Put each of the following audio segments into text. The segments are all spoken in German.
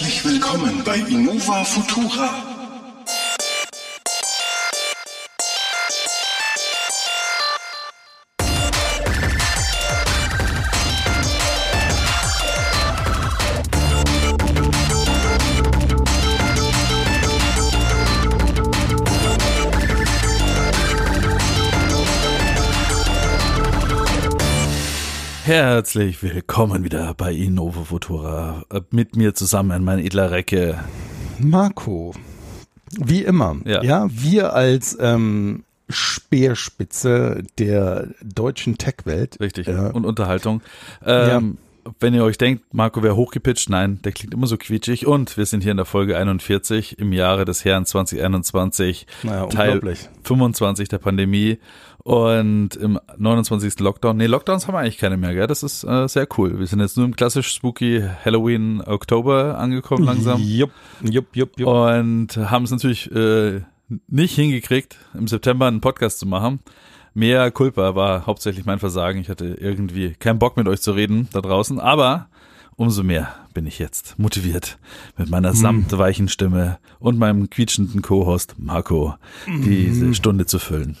Herzlich willkommen bei Innova Futura. Herzlich willkommen wieder bei Innovo Futura. Mit mir zusammen mein edler Recke. Marco. Wie immer. Ja. Ja, wir als ähm, Speerspitze der deutschen Tech-Welt. Richtig. Ja. Und Unterhaltung. Ähm, Wenn ihr euch denkt, Marco wäre hochgepitcht, nein, der klingt immer so quietschig. Und wir sind hier in der Folge 41 im Jahre des Herrn 2021, Naja, Teil unglaublich. 25 der Pandemie und im 29. Lockdown. Nee, Lockdowns haben wir eigentlich keine mehr, gell? Das ist äh, sehr cool. Wir sind jetzt nur im klassisch spooky Halloween Oktober angekommen langsam. Jupp, jupp, jupp, jupp. und haben es natürlich äh, nicht hingekriegt, im September einen Podcast zu machen. Mehr Culpa war hauptsächlich mein Versagen. Ich hatte irgendwie keinen Bock mit euch zu reden da draußen, aber umso mehr bin ich jetzt motiviert mit meiner samtweichen Stimme und meinem quietschenden Co-Host Marco diese Stunde zu füllen.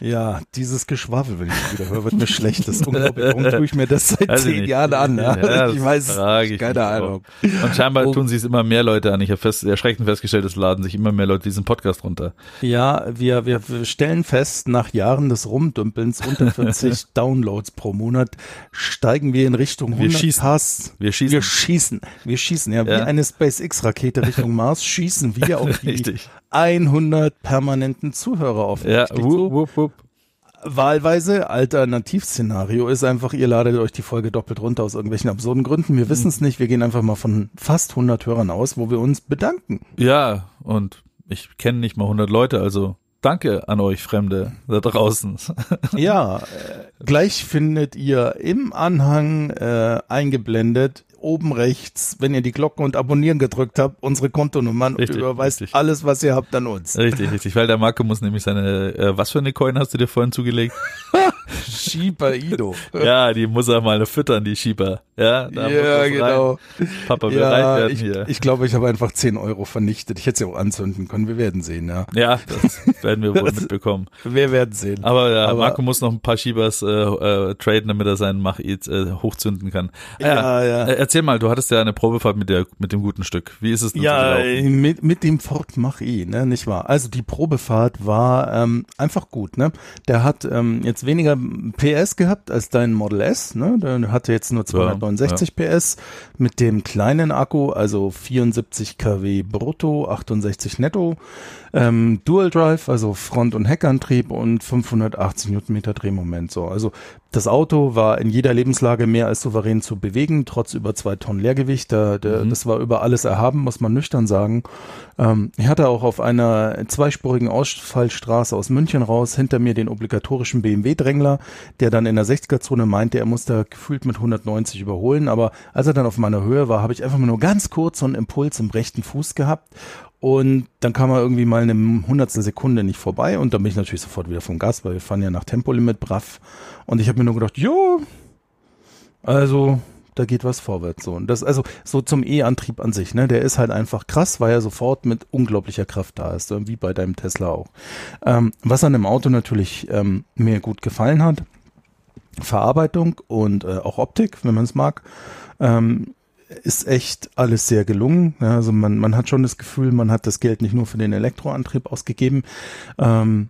Ja, dieses Geschwafel, wenn ich das wieder höre, wird mir schlecht. Das. Warum tue ich mir das seit Weiß zehn. Jahren an? Ja? das ich weiß, ich keine Ahnung. auch. Und scheinbar Oh. tun sie es immer mehr Leute an. Ich habe fest, erschreckend festgestellt, es laden sich immer mehr Leute diesen Podcast runter. Ja, wir, wir, wir stellen fest, nach Jahren des Rumdümpelns unter 40 Downloads pro Monat steigen wir in Richtung 100 schießen. Pass. Wir schießen. Wir schießen. Wir schießen. Ja, wie Ja. eine SpaceX-Rakete Richtung Mars schießen wir auf die Richtig. 100 permanenten Zuhörer auf. Ja, Richtig wup, so. wup, wup. Wahlweise Alternativszenario ist einfach, ihr ladet euch die Folge doppelt runter aus irgendwelchen absurden Gründen. Wir wissen es nicht. Wir gehen einfach mal von fast 100 Hörern aus, wo wir uns bedanken. Ja, und ich kenne nicht mal 100 Leute, also danke an euch Fremde da draußen. Ja, äh, gleich findet ihr im Anhang äh, eingeblendet, oben rechts, wenn ihr die Glocke und Abonnieren gedrückt habt, unsere Kontonummern Richtig, und überweist richtig. alles, was ihr habt an uns. richtig, richtig, weil der Marco muss nämlich seine, äh, was für eine Coin hast du dir vorhin zugelegt? Schieber Ido. ja, die muss er mal füttern, die Schieber. Ja, Ja, genau. Rein. Papa will Ja, werden ich, hier. ich glaube, ich habe einfach 10 Euro vernichtet. Ich hätte sie auch anzünden können. Wir werden sehen, ja. ja, das werden wir wohl Das- mitbekommen. Wir werden sehen. Aber, ja, Aber- Marco muss noch ein paar Schiebers äh, äh, traden, damit er seinen Mach-Eat äh, hochzünden kann. Ah, Ja, ja. Äh, erzähl mal, du hattest ja eine Probefahrt mit der mit dem guten Stück. Wie ist es denn Ja, gelaufen? mit, mit dem Ford Mach-E, ne, nicht wahr? Also die Probefahrt war ähm, einfach gut, ne? Der hat ähm, jetzt weniger PS gehabt als dein Model S, ne? Der hatte jetzt nur 269 PS mit dem kleinen Akku, also 74 kW brutto, 68 netto, ähm, Dual Drive, also Front- und Heckantrieb und 580 Newtonmeter Drehmoment, so. Also das Auto war in jeder Lebenslage mehr als souverän zu bewegen, trotz über zwei Tonnen Leergewicht. Da, der, Das war über alles erhaben, muss man nüchtern sagen. Ähm, ich hatte auch auf einer zweispurigen Ausfallstraße aus München raus hinter mir den obligatorischen BMW-Drängler, der dann in der 60er-Zone meinte, er muss da gefühlt mit 190 überholen. Aber als er dann auf meiner Höhe war, habe ich einfach mal nur ganz kurz so einen Impuls im rechten Fuß gehabt. Und dann kam er irgendwie mal eine hundertstel Sekunde nicht vorbei und dann bin ich natürlich sofort wieder vom Gas, weil wir fahren ja nach Tempolimit brav. Und ich habe mir nur gedacht, jo, also da geht was vorwärts so. Und das, also so zum E-Antrieb an sich, ne, der ist halt einfach krass, weil er sofort mit unglaublicher Kraft da ist, wie bei deinem Tesla auch. Ähm, was an dem Auto natürlich ähm, mir gut gefallen hat, Verarbeitung und äh, auch Optik, wenn man es mag, ähm, ist echt alles sehr gelungen. Also man, man hat schon das Gefühl, man hat das Geld nicht nur für den Elektroantrieb ausgegeben. Ähm,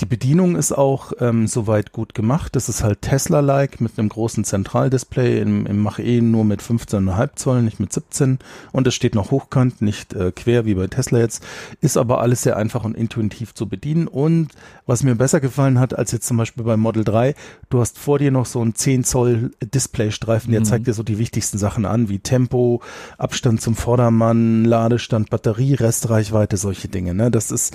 die Bedienung ist auch ähm, soweit gut gemacht. Das ist halt Tesla-like mit einem großen Zentraldisplay im, im Mach-E nur mit 15,5 Zoll, nicht mit 17. Und es steht noch hochkant, nicht äh, quer wie bei Tesla jetzt. Ist aber alles sehr einfach und intuitiv zu bedienen. Und was mir besser gefallen hat als jetzt zum Beispiel beim Model 3, du hast vor dir noch so einen 10 Zoll Displaystreifen, der zeigt dir so die wichtigsten Sachen an, wie Tempo, Abstand zum Vordermann, Ladestand, Batterie, Restreichweite, solche Dinge. Ne? Das ist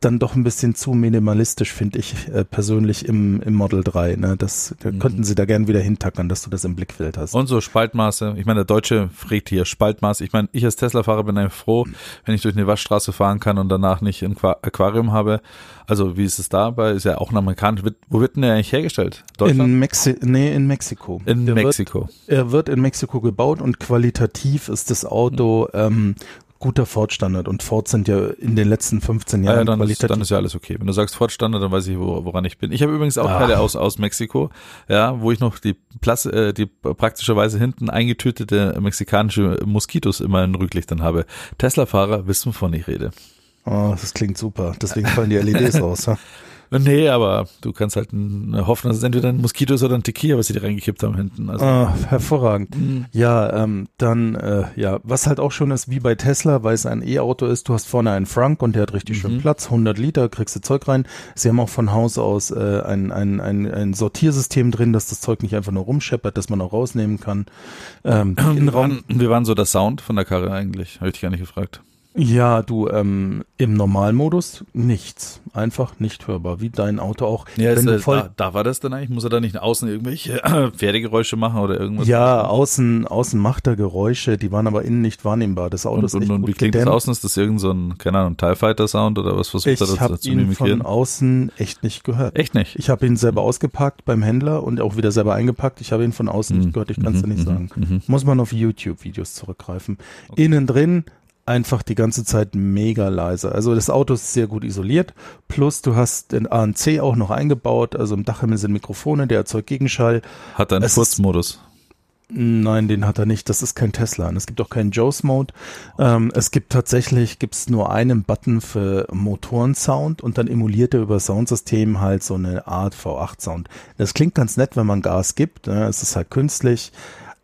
dann doch ein bisschen zu minimalistisch optisch, finde ich äh, persönlich im, im Model 3. Ne? Das da Mhm. könnten sie da gern wieder hintackern, dass du das im Blickfeld hast. Und so Spaltmaße. Ich meine, der Deutsche fragt hier Spaltmaß. Ich meine, ich als Tesla-Fahrer bin einfach froh, wenn ich durch eine Waschstraße fahren kann und danach nicht ein Qua- Aquarium habe. Also wie ist es dabei? Ist ja auch ein amerikanisch. Wird- Wo wird denn der eigentlich hergestellt? Deutschland? in, Mexi nee, in Mexiko. In, wird- Mexiko. Er wird in Mexiko gebaut und qualitativ ist das Auto ähm, guter Ford-Standard. Und Ford sind ja in den letzten 15 Ja, Jahren ja, dann, ist, qualitativ. dann ist ja alles okay. Wenn du sagst Fortstandard, dann weiß ich, wo, woran ich bin. Ich habe übrigens auch Ach. Teile aus, aus Mexiko, ja, wo ich noch die, Plas äh, die praktischerweise hinten eingetütete mexikanische Moskitos immer in Rücklichtern habe. Tesla-Fahrer wissen, wovon ich rede. oh, das klingt super. Deswegen fallen die LEDs raus. Nee, aber du kannst halt n- hoffen, dass es entweder ein Moskito ist oder ein Tequila, was sie dir reingekippt haben hinten. Also, Ah, hervorragend. Ja, ähm, dann, äh, ja, was halt auch schon ist, wie bei Tesla, weil es ein E-Auto ist, du hast vorne einen Frank und der hat richtig schön Platz, 100 Liter, kriegst du Zeug rein. Sie haben auch von Haus aus äh, ein, ein, ein, ein Sortiersystem drin, dass das Zeug nicht einfach nur rumscheppert, dass man auch rausnehmen kann. Ähm, wir, Innenraum, waren, wir waren so der Sound von der Karre eigentlich, habe ich dich gar nicht gefragt. Ja, du, ähm, im Normalmodus nichts. Einfach nicht hörbar, wie dein Auto auch. Ja, ist, voll, da, da war das dann eigentlich? Muss er da nicht außen irgendwelche Pferdegeräusche machen oder irgendwas? ja, außen, außen macht er Geräusche, die waren aber innen nicht wahrnehmbar. Das Auto Und, ist und, echt und gut wie klingt das gedämmt. außen? Ist das irgend so ein, keine Ahnung, TIE Fighter Sound oder was versucht Ich er das habe zu ihn mimikieren? von außen echt nicht gehört. Echt nicht? Ich habe ihn selber ausgepackt beim Händler und auch wieder selber eingepackt. Ich habe ihn von außen nicht gehört, ich kann es dir nicht sagen. Muss man auf YouTube-Videos zurückgreifen. Innen drin einfach die ganze Zeit mega leise. Also das Auto ist sehr gut isoliert. Plus du hast den ANC auch noch eingebaut. Also im Dachhimmel sind Mikrofone, der erzeugt Gegenschall. Hat er einen Furzmodus? Nein, den hat er nicht. Das ist kein Tesla. Und es gibt auch keinen Joe's Mode. Ähm, es gibt tatsächlich gibt's nur einen Button für Motorensound und dann emuliert er über Soundsystem halt so eine Art V8-Sound. Das klingt ganz nett, wenn man Gas gibt. Ne? Es ist halt künstlich,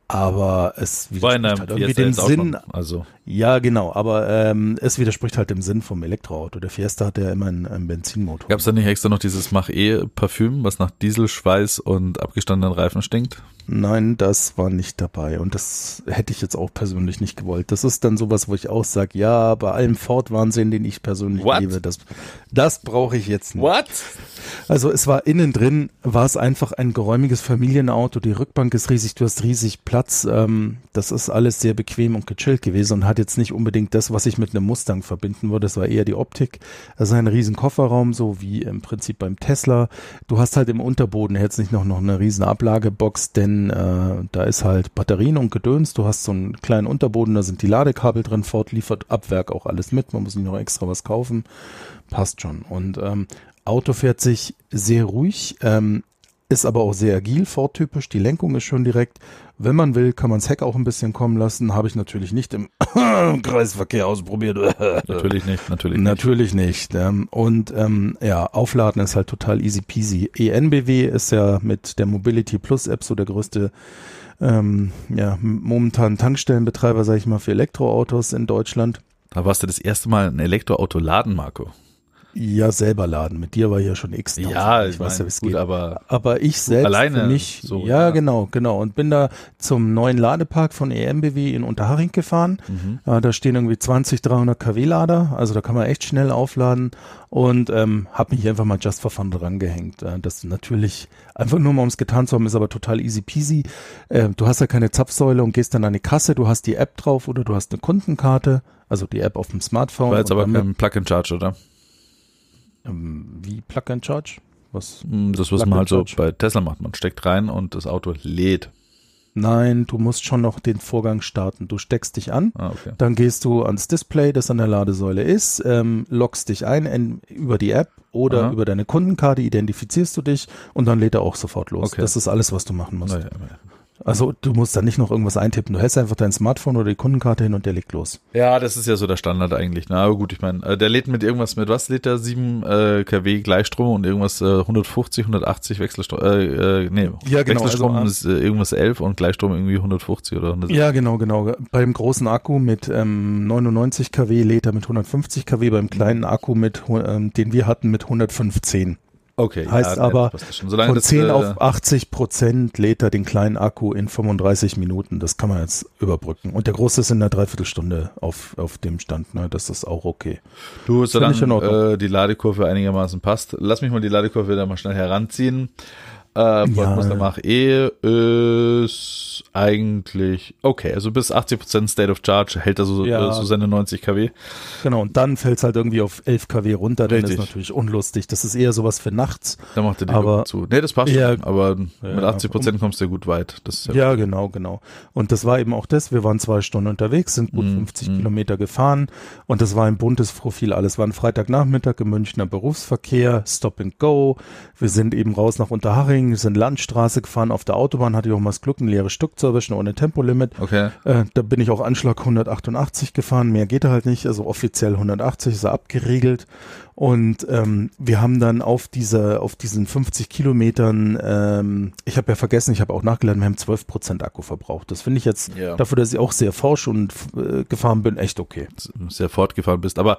aber es widerspricht halt irgendwie dem Sinn. schon. Also, Ja, genau. Aber ähm, es widerspricht halt dem Sinn vom Elektroauto. Der Fiesta hat ja immer einen, einen Benzinmotor. gab es da nicht extra noch dieses Mach-E-Parfüm, was nach Diesel, Schweiß und abgestandenen Reifen stinkt? Nein, das war nicht dabei und das hätte ich jetzt auch persönlich nicht gewollt. Das ist dann sowas, wo ich auch sage, ja, bei allem Ford-Wahnsinn, den ich persönlich What? liebe, das, das brauche ich jetzt nicht. What? Also es war innen drin, war es einfach ein geräumiges Familienauto, die Rückbank ist riesig, du hast riesig Platz, ähm, das ist alles sehr bequem und gechillt gewesen und hat jetzt nicht unbedingt das, was ich mit einem Mustang verbinden würde, das war eher die Optik. Ist ein riesen Kofferraum, so wie im Prinzip beim Tesla. Du hast halt im Unterboden jetzt nicht noch, noch eine riesen Ablagebox, denn äh, da ist halt Batterien und Gedöns, du hast so einen kleinen Unterboden, da sind die Ladekabel drin, Ford liefert ab Werk auch alles mit, man muss nicht noch extra was kaufen, passt schon. Und ähm, Auto fährt sich sehr ruhig, ähm, ist aber auch sehr agil, Ford-typisch. Die Lenkung ist schon direkt. Wenn man will, kann man das Heck auch ein bisschen kommen lassen. Habe ich natürlich nicht im Kreisverkehr ausprobiert. Natürlich nicht, natürlich nicht. Natürlich nicht. Und ähm, ja, Aufladen ist halt total easy peasy. ENBW ist ja mit der Mobility Plus App so der größte ähm, ja, momentan Tankstellenbetreiber, sage ich mal, für Elektroautos in Deutschland. Da warst du das erste Mal ein Elektroauto laden, Marco. Ja, selber laden. Mit dir war ja schon x. Ja, ich weiß ja, wie es geht. aber Aber ich selbst alleine für mich, so, ja, ja. genau, genau. Und bin da zum neuen Ladepark von EMBW in Unterhaching gefahren. Mhm. Äh, da stehen irgendwie 20, 300 kW Lader, also da kann man echt schnell aufladen und ähm, habe mich einfach mal just for fun dran gehängt. Äh, das natürlich einfach nur mal ums getan zu haben, ist aber total easy peasy. Äh, du hast ja keine Zapfsäule und gehst dann an die Kasse, du hast die App drauf oder du hast eine Kundenkarte, also die App auf dem Smartphone. war jetzt aber kein Plug-and-Charge, oder? Ähm, wie Plug and Charge? Was? Hm, Das, was Plug man halt so Charge. bei Tesla macht. Man steckt rein und das Auto lädt. Nein, du musst schon noch den Vorgang starten. Du steckst dich an, Ah, okay. dann gehst du ans Display, das an der Ladesäule ist, ähm, loggst dich ein in, über die App oder Aha. über deine Kundenkarte, identifizierst du dich und dann lädt er auch sofort los. Okay. Das ist alles, was du machen musst. Naja, naja. Also du musst dann nicht noch irgendwas eintippen. Du hältst einfach dein Smartphone oder die Kundenkarte hin und der legt los. Ja, das ist ja so der Standard eigentlich. Na, aber gut, ich meine, äh, der lädt mit irgendwas, mit was lädt der? 7 äh, kW Gleichstrom und irgendwas äh, 150, 180 Wechselstrom, äh, äh, nee, Ja, genau, Wechselstrom also, ist äh, irgendwas 11 und Gleichstrom irgendwie 150 oder 100. Ja, genau, genau. Beim großen Akku mit ähm, 99 kW lädt er mit 150 kW, beim kleinen Akku mit, ähm, den wir hatten, mit 115. Okay. Heißt ja, aber, von das, 10 äh, auf 80 Prozent lädt er den kleinen Akku in 35 Minuten. Das kann man jetzt überbrücken. Und der große ist in einer Dreiviertelstunde auf, auf dem Stand. Ne? Das ist auch okay. Du, solange äh, die Ladekurve einigermaßen passt. Lass mich mal die Ladekurve da mal schnell heranziehen. Äh, Ja. Mustang Mach-E ist eigentlich okay. Also bis 80% State of Charge hält er so, Ja. äh, so seine 90 kW. Genau. Und dann fällt es halt irgendwie auf 11 kW runter. Dann Richtig. ist natürlich unlustig. Das ist eher sowas für nachts. Da macht er die Aber- zu. Nee, das passt Ja. schon. Aber mit 80% kommst du ja gut weit. Ja, Ja, genau, genau. Und das war eben auch das. Wir waren zwei Stunden unterwegs, sind gut Mhm, 50 mhm. Kilometer gefahren und das war ein buntes Profil. Alles war ein Freitagnachmittag im Münchner Berufsverkehr, Stop and Go. Wir sind eben raus nach Unterhaching, sind Landstraße gefahren. Auf der Autobahn hatte ich auch mal das Glück, ein leeres Stück zu erwischen ohne Tempolimit. Okay. Äh, da bin ich auf Anschlag 188 gefahren, mehr geht halt nicht, also offiziell 180 ist er abgeregelt. Und ähm, wir haben dann auf dieser, auf diesen 50 Kilometern, ähm, ich habe ja vergessen, ich habe auch nachgeladen, wir haben 12 Prozent Akku verbraucht. Das finde ich jetzt Ja. dafür, dass ich auch sehr forsch und äh, gefahren bin, echt okay. sehr fortgefahren bist. Aber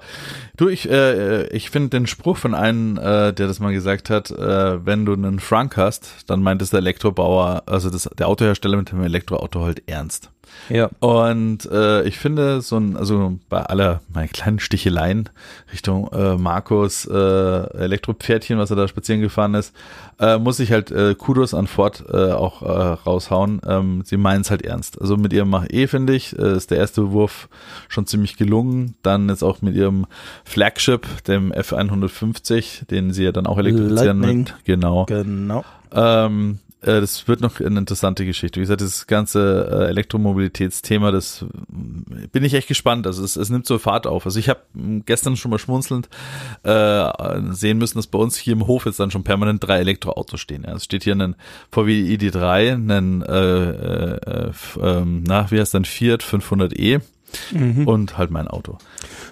du, ich, äh, ich finde den Spruch von einem, äh, der das mal gesagt hat, äh, wenn du einen Frank hast, dann meint es der Elektrobauer, also das, der Autohersteller mit dem Elektroauto halt ernst. Ja. Und äh, ich finde so ein, also bei aller meine kleinen Sticheleien Richtung äh, Markus äh, Elektropferdchen, was er da spazieren gefahren ist, äh, muss ich halt äh, Kudos an Ford äh, auch äh, raushauen. Ähm, sie meinen es halt ernst. Also mit ihrem Mach-E finde ich, äh, ist der erste Wurf schon ziemlich gelungen. Dann jetzt auch mit ihrem Flagship, dem F150, den sie ja dann auch elektrifizieren. Lightning. Mit, genau. Genau. Ähm, äh, das wird noch eine interessante Geschichte. Wie gesagt, das ganze äh, Elektromobilitätsthema, das äh, bin ich echt gespannt. Also es, es nimmt so Fahrt auf. Also ich habe gestern schon mal schmunzelnd äh, sehen müssen, dass bei uns hier im Hof jetzt dann schon permanent drei Elektroautos stehen. Ja. Es steht hier ein VW ID3, ein äh, äh, f- ähm, na, wie heißt dann Fiat 500e Mhm. und halt mein Auto.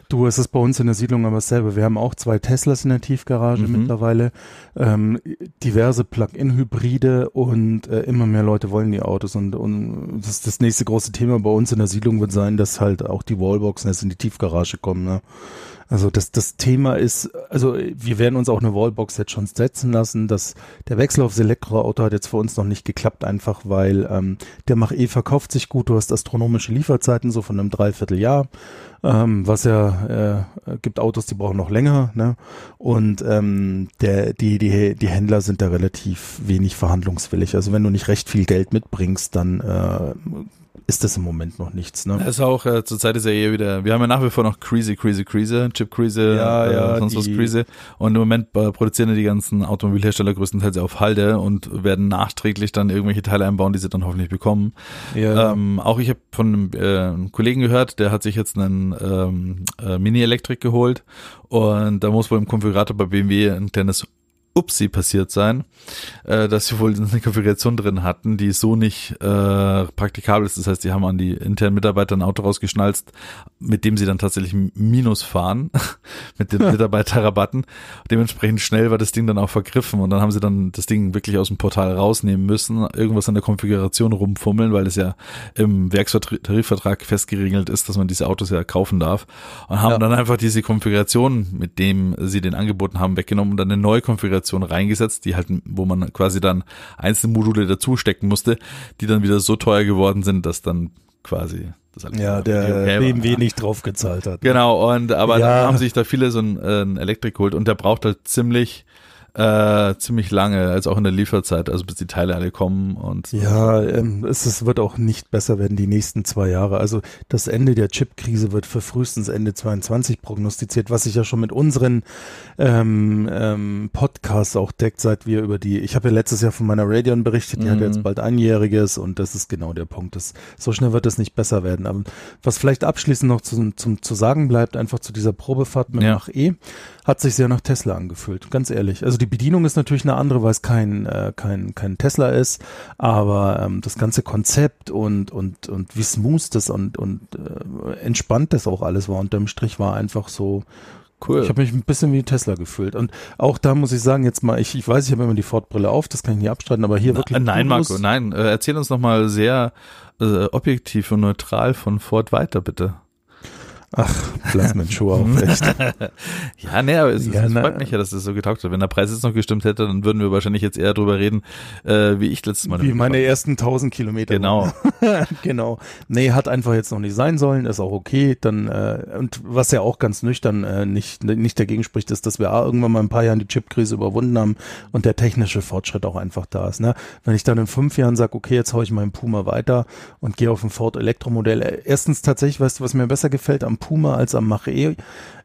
Du, es ist bei uns in der Siedlung aber dasselbe. Wir haben auch zwei Teslas in der Tiefgarage Mhm. mittlerweile, ähm, diverse Plug-in-Hybride und äh, immer mehr Leute wollen die Autos. Und, und das, das nächste große Thema bei uns in der Siedlung wird sein, dass halt auch die Wallboxen jetzt in die Tiefgarage kommen. Ne? Also das, das Thema ist, also wir werden uns auch eine Wallbox jetzt schon setzen lassen. dass der Wechsel aufs Elektroauto hat jetzt für uns noch nicht geklappt, einfach weil ähm, der Mach-E verkauft sich gut. Du hast astronomische Lieferzeiten so von einem Dreivierteljahr, ähm, was ja äh, gibt Autos, die brauchen noch länger. Ne? Und ähm, der, die, die, die Händler sind da relativ wenig verhandlungswillig. Also wenn du nicht recht viel Geld mitbringst, dann äh, ist das im Moment noch nichts. Ne? Das ist auch, äh, zurzeit ist ja eher wieder, wir haben ja nach wie vor noch Krise, Krise, Krise, Chip Krise, Ja, ja, äh, sonst was Krise. Und im Moment äh, produzieren ja die ganzen Automobilhersteller größtenteils auf Halde und werden nachträglich dann irgendwelche Teile einbauen, die sie dann hoffentlich bekommen. Ja, Ähm, auch ich habe von einem, äh, Kollegen gehört, der hat sich jetzt einen ähm, äh, Mini-Elektrik geholt und da muss wohl im Konfigurator bei BMW ein kleines Upsi passiert sein, äh, dass sie wohl eine Konfiguration drin hatten, die so nicht äh, praktikabel ist. Das heißt, die haben an die internen Mitarbeiter ein Auto rausgeschnalzt, mit dem sie dann tatsächlich Minus fahren, mit den Mitarbeiterrabatten. Dementsprechend schnell war das Ding dann auch vergriffen und dann haben sie dann das Ding wirklich aus dem Portal rausnehmen müssen, irgendwas an der Konfiguration rumfummeln, weil es ja im Werkstarifvertrag festgeregelt ist, dass man diese Autos ja kaufen darf und haben Ja. dann einfach diese Konfiguration, mit dem sie den angeboten haben, weggenommen und dann eine neue Konfiguration reingesetzt, die halt, wo man quasi dann einzelne Module dazu stecken musste, die dann wieder so teuer geworden sind, dass dann quasi ja, der okay war. BMW nicht drauf gezahlt hat. Genau, und aber Ja. haben sich da viele so einen, äh, einen Elektrik geholt und der braucht halt ziemlich äh, ziemlich lange, als auch in der Lieferzeit, also bis die Teile alle kommen und Ja, ähm, es, es wird auch nicht besser werden die nächsten zwei Jahre. Also das Ende der Chip-Krise wird für frühestens Ende 22 prognostiziert, was sich ja schon mit unseren ähm, ähm, Podcasts auch deckt, seit wir über die, ich habe ja letztes Jahr von meiner Radeon berichtet, die hat Mhm. jetzt bald einjähriges und das ist genau der Punkt. Das, so schnell wird es nicht besser werden. Aber was vielleicht abschließend noch zum, zum, zu sagen bleibt, einfach zu dieser Probefahrt mit Ja. Mach E, hat sich sehr nach Tesla angefühlt, ganz ehrlich. Also die Bedienung ist natürlich eine andere, weil es kein, äh, kein, kein Tesla ist, aber ähm, das ganze Konzept und, und, und wie smooth das und, und äh, entspannt das auch alles war unterm Strich war einfach so, cool. ich habe mich ein bisschen wie Tesla gefühlt. Und auch da muss ich sagen, jetzt mal, ich, ich weiß, ich habe immer die Ford-Brille auf, das kann ich nicht abstreiten, aber hier wirklich. Äh, nein. Marco, nein. Äh, erzähl uns noch mal sehr äh, objektiv und neutral von Ford weiter, bitte. Ach, lass mir den Schuh auf, echt. ja, nee, aber es, Ja, es freut mich ja, dass das so getaugt hat. Wenn der Preis jetzt noch gestimmt hätte, dann würden wir wahrscheinlich jetzt eher drüber reden, äh, wie ich letztes Mal. Wie meine mitgefahren ersten 1000 Kilometer. Genau. genau. Nee, hat einfach jetzt noch nicht sein sollen, ist auch okay. Dann, äh, und was ja auch ganz nüchtern äh, nicht, nicht dagegen spricht, ist, dass wir A, irgendwann mal ein paar Jahren die Chipkrise überwunden haben und der technische Fortschritt auch einfach da ist. Ne? Wenn ich dann in fünf Jahren sage, okay, jetzt hau ich meinen Puma weiter und gehe auf ein Ford Elektromodell. Äh, Erstens tatsächlich, weißt du, was mir besser gefällt am Puma als am Mach-E?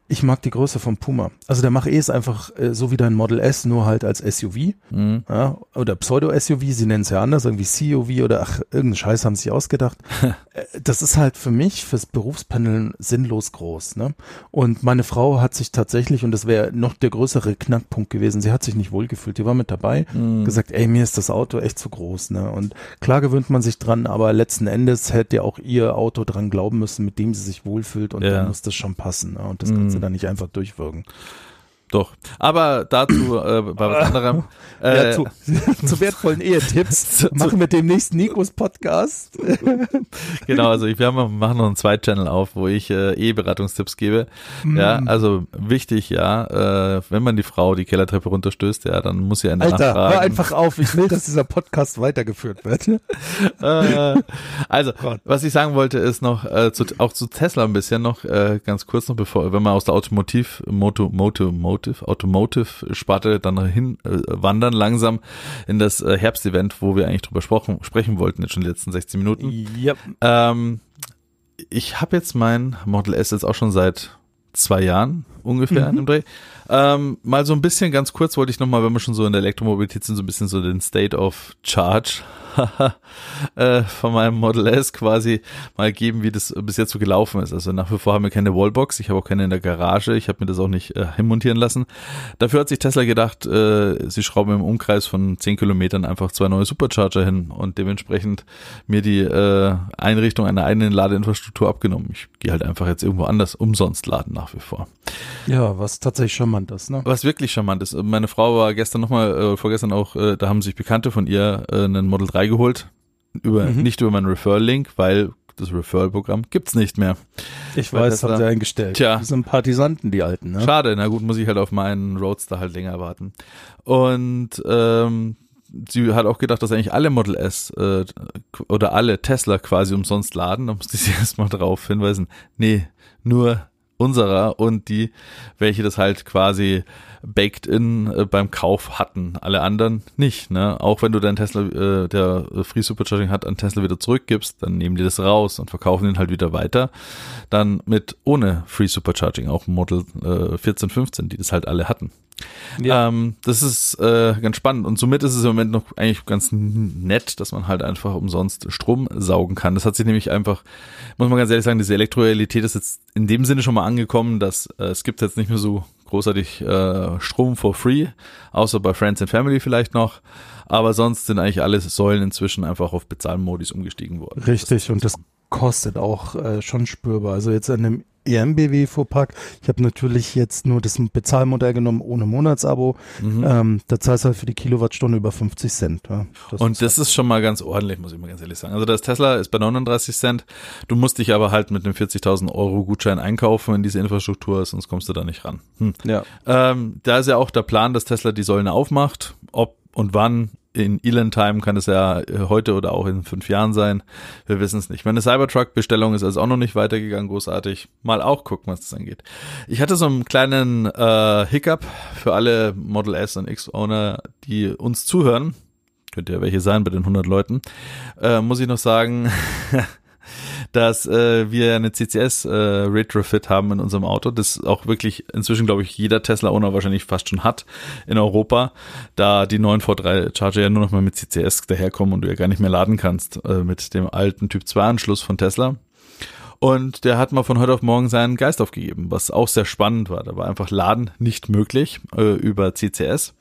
Ich mag die Größe vom Puma. Also der Mach-E ist einfach äh, so wie dein Model S, nur halt als SUV Mhm. ja, oder Pseudo-SUV, sie nennen es ja anders, irgendwie CUV oder ach, irgendeinen Scheiß haben sie sich ausgedacht. Äh, das ist halt für mich, fürs Berufspendeln sinnlos groß. Ne? Und meine Frau hat sich tatsächlich, und das wäre noch der größere Knackpunkt gewesen, sie hat sich nicht wohlgefühlt. Die war mit dabei, Mhm. gesagt, ey, mir ist das Auto echt zu groß. Ne? Und klar gewöhnt man sich dran, aber letzten Endes hätte ja auch ihr Auto dran glauben müssen, mit dem sie sich wohlfühlt und Ja. dann muss das schon passen. Ne? Und das Mhm. Kannst du dann nicht einfach durchwirken. Doch. Aber dazu äh, bei was anderem. Äh, ja, zu, zu wertvollen Ehetipps. Machen wir demnächst Nikos Podcast. Genau, also ich, wir haben, machen noch einen Zweit-Channel auf, wo ich äh, Eheberatungstipps gebe. Ja, Mm. also wichtig, ja, äh, wenn man die Frau die Kellertreppe runterstößt, ja, dann muss sie einen Alter, hör einfach auf. Ich will, dass dieser Podcast weitergeführt wird. äh, also, Gott. was ich sagen wollte, ist noch, äh, zu, auch zu Tesla ein bisschen noch, äh, ganz kurz noch, bevor, wenn man aus der Automotiv, Moto, Moto, Motive, Automotive-Sparte dann hin äh, wandern langsam in das äh, Herbstevent, wo wir eigentlich drüber sprechen, sprechen wollten, jetzt schon die letzten 16 Minuten. Yep. Ähm, ich habe jetzt mein Model S jetzt auch schon seit zwei Jahren ungefähr in dem Dreh. Ähm, mal so ein bisschen ganz kurz wollte ich nochmal, wenn wir schon so in der Elektromobilität sind, so ein bisschen so den State of Charge äh, von meinem Model S quasi mal geben, wie das bis jetzt so gelaufen ist. Also nach wie vor haben wir keine Wallbox, ich habe auch keine in der Garage, ich habe mir das auch nicht äh, hinmontieren lassen. Dafür hat sich Tesla gedacht, äh, sie schrauben im Umkreis von 10 Kilometern einfach zwei neue Supercharger hin und dementsprechend mir die äh, Einrichtung einer eigenen Ladeinfrastruktur abgenommen. Ich gehe halt einfach jetzt irgendwo anders umsonst laden nach wie vor. Ja, was tatsächlich charmant ist, ne? Was wirklich charmant ist, meine Frau war gestern nochmal, äh, vorgestern auch, äh, da haben sich Bekannte von ihr äh, einen Model 3 geholt. Über, Mhm. Nicht über meinen Referral-Link, weil das Referral-Programm gibt's nicht mehr. Ich Weil weiß, Tesla- haben sie eingestellt. Tja. Die sind Partisanten, die Alten, ne? Schade, na gut, muss ich halt auf meinen Roadster halt länger warten. Und ähm, sie hat auch gedacht, dass eigentlich alle Model S äh, oder alle Tesla quasi umsonst laden. Da musste ich sie erstmal drauf hinweisen. Nee, nur unserer und die, welche das halt quasi baked in äh, beim Kauf hatten. Alle anderen nicht, ne? Auch wenn du deinen Tesla, äh, der Free Supercharging hat, an Tesla wieder zurückgibst, dann nehmen die das raus und verkaufen den halt wieder weiter. Dann mit ohne Free Supercharging, auch Model äh, 14, 15, die das halt alle hatten. Ja. Ähm, das ist äh, ganz spannend und somit ist es im Moment noch eigentlich ganz nett, dass man halt einfach umsonst Strom saugen kann. Das hat sich nämlich einfach, muss man ganz ehrlich sagen, diese Elektrorealität ist jetzt in dem Sinne schon mal angekommen, dass äh, es gibt jetzt nicht mehr so großartig äh, Strom for free, außer bei Friends and Family vielleicht noch. Aber sonst sind eigentlich alle Säulen inzwischen einfach auf Bezahlmodis umgestiegen worden. Richtig, und das kostet auch äh, schon spürbar. Also jetzt an dem E EMBW Fuhrpark, ich habe natürlich jetzt nur das Bezahlmodell genommen ohne Monatsabo. Mhm. Ähm, da zahlst du halt für die Kilowattstunde über 50 Cent. Ja. Das Und ist das ist schon mal ganz ordentlich, muss ich mal ganz ehrlich sagen. Also das Tesla ist bei 39 Cent. Du musst dich aber halt mit einem 40.000 Euro Gutschein einkaufen in diese Infrastruktur, sonst kommst du da nicht ran. Hm. ja. Ähm, da ist ja auch der Plan, dass Tesla die Säulen aufmacht. Ob und wann in Elon-Time kann es ja äh, heute oder auch in fünf Jahren sein. Wir wissen es nicht. Meine Cybertruck-Bestellung ist also auch noch nicht weitergegangen, großartig. Mal auch gucken, was das angeht. Ich hatte so einen kleinen äh, Hiccup für alle Model S und X-Owner, die uns zuhören. Könnte ja welche sein bei den 100 Leuten. Äh, muss ich noch sagen, dass äh, wir eine CCS äh, Retrofit haben in unserem Auto, das auch wirklich inzwischen, glaube ich, jeder Tesla-Owner wahrscheinlich fast schon hat in Europa, da die neuen V3 Charger ja nur noch mal mit CCS daherkommen und du ja gar nicht mehr laden kannst äh, mit dem alten Typ 2 Anschluss von Tesla. Und der hat mal von heute auf morgen seinen Geist aufgegeben, was auch sehr spannend war. Da war einfach Laden nicht möglich äh, über CCS.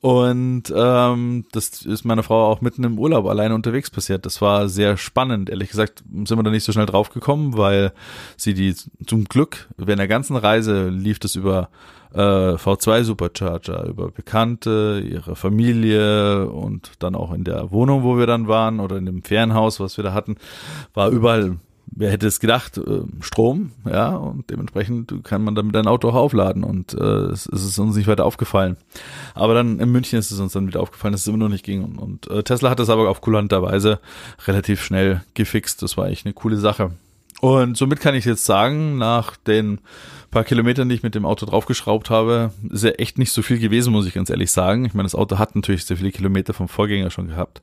Und ähm, das ist meiner Frau auch mitten im Urlaub alleine unterwegs passiert. Das war sehr spannend. Ehrlich gesagt sind wir da nicht so schnell drauf gekommen, weil sie die zum Glück während der ganzen Reise lief das über äh, V2 Supercharger, über Bekannte, ihre Familie und dann auch in der Wohnung, wo wir dann waren oder in dem Ferienhaus, was wir da hatten, war überall wer hätte es gedacht, äh, Strom, ja, und dementsprechend kann man damit ein Auto auch aufladen und äh, es, ist uns nicht weiter aufgefallen. Aber dann in München ist es uns dann wieder aufgefallen, dass es immer noch nicht ging und, und äh, Tesla hat das aber auf kulanterweise relativ schnell gefixt. Das war eigentlich eine coole Sache. Und somit kann ich jetzt sagen, nach den paar Kilometern, die ich mit dem Auto draufgeschraubt habe, ist ja echt nicht so viel gewesen, muss ich ganz ehrlich sagen. Ich meine, das Auto hat natürlich sehr viele Kilometer vom Vorgänger schon gehabt.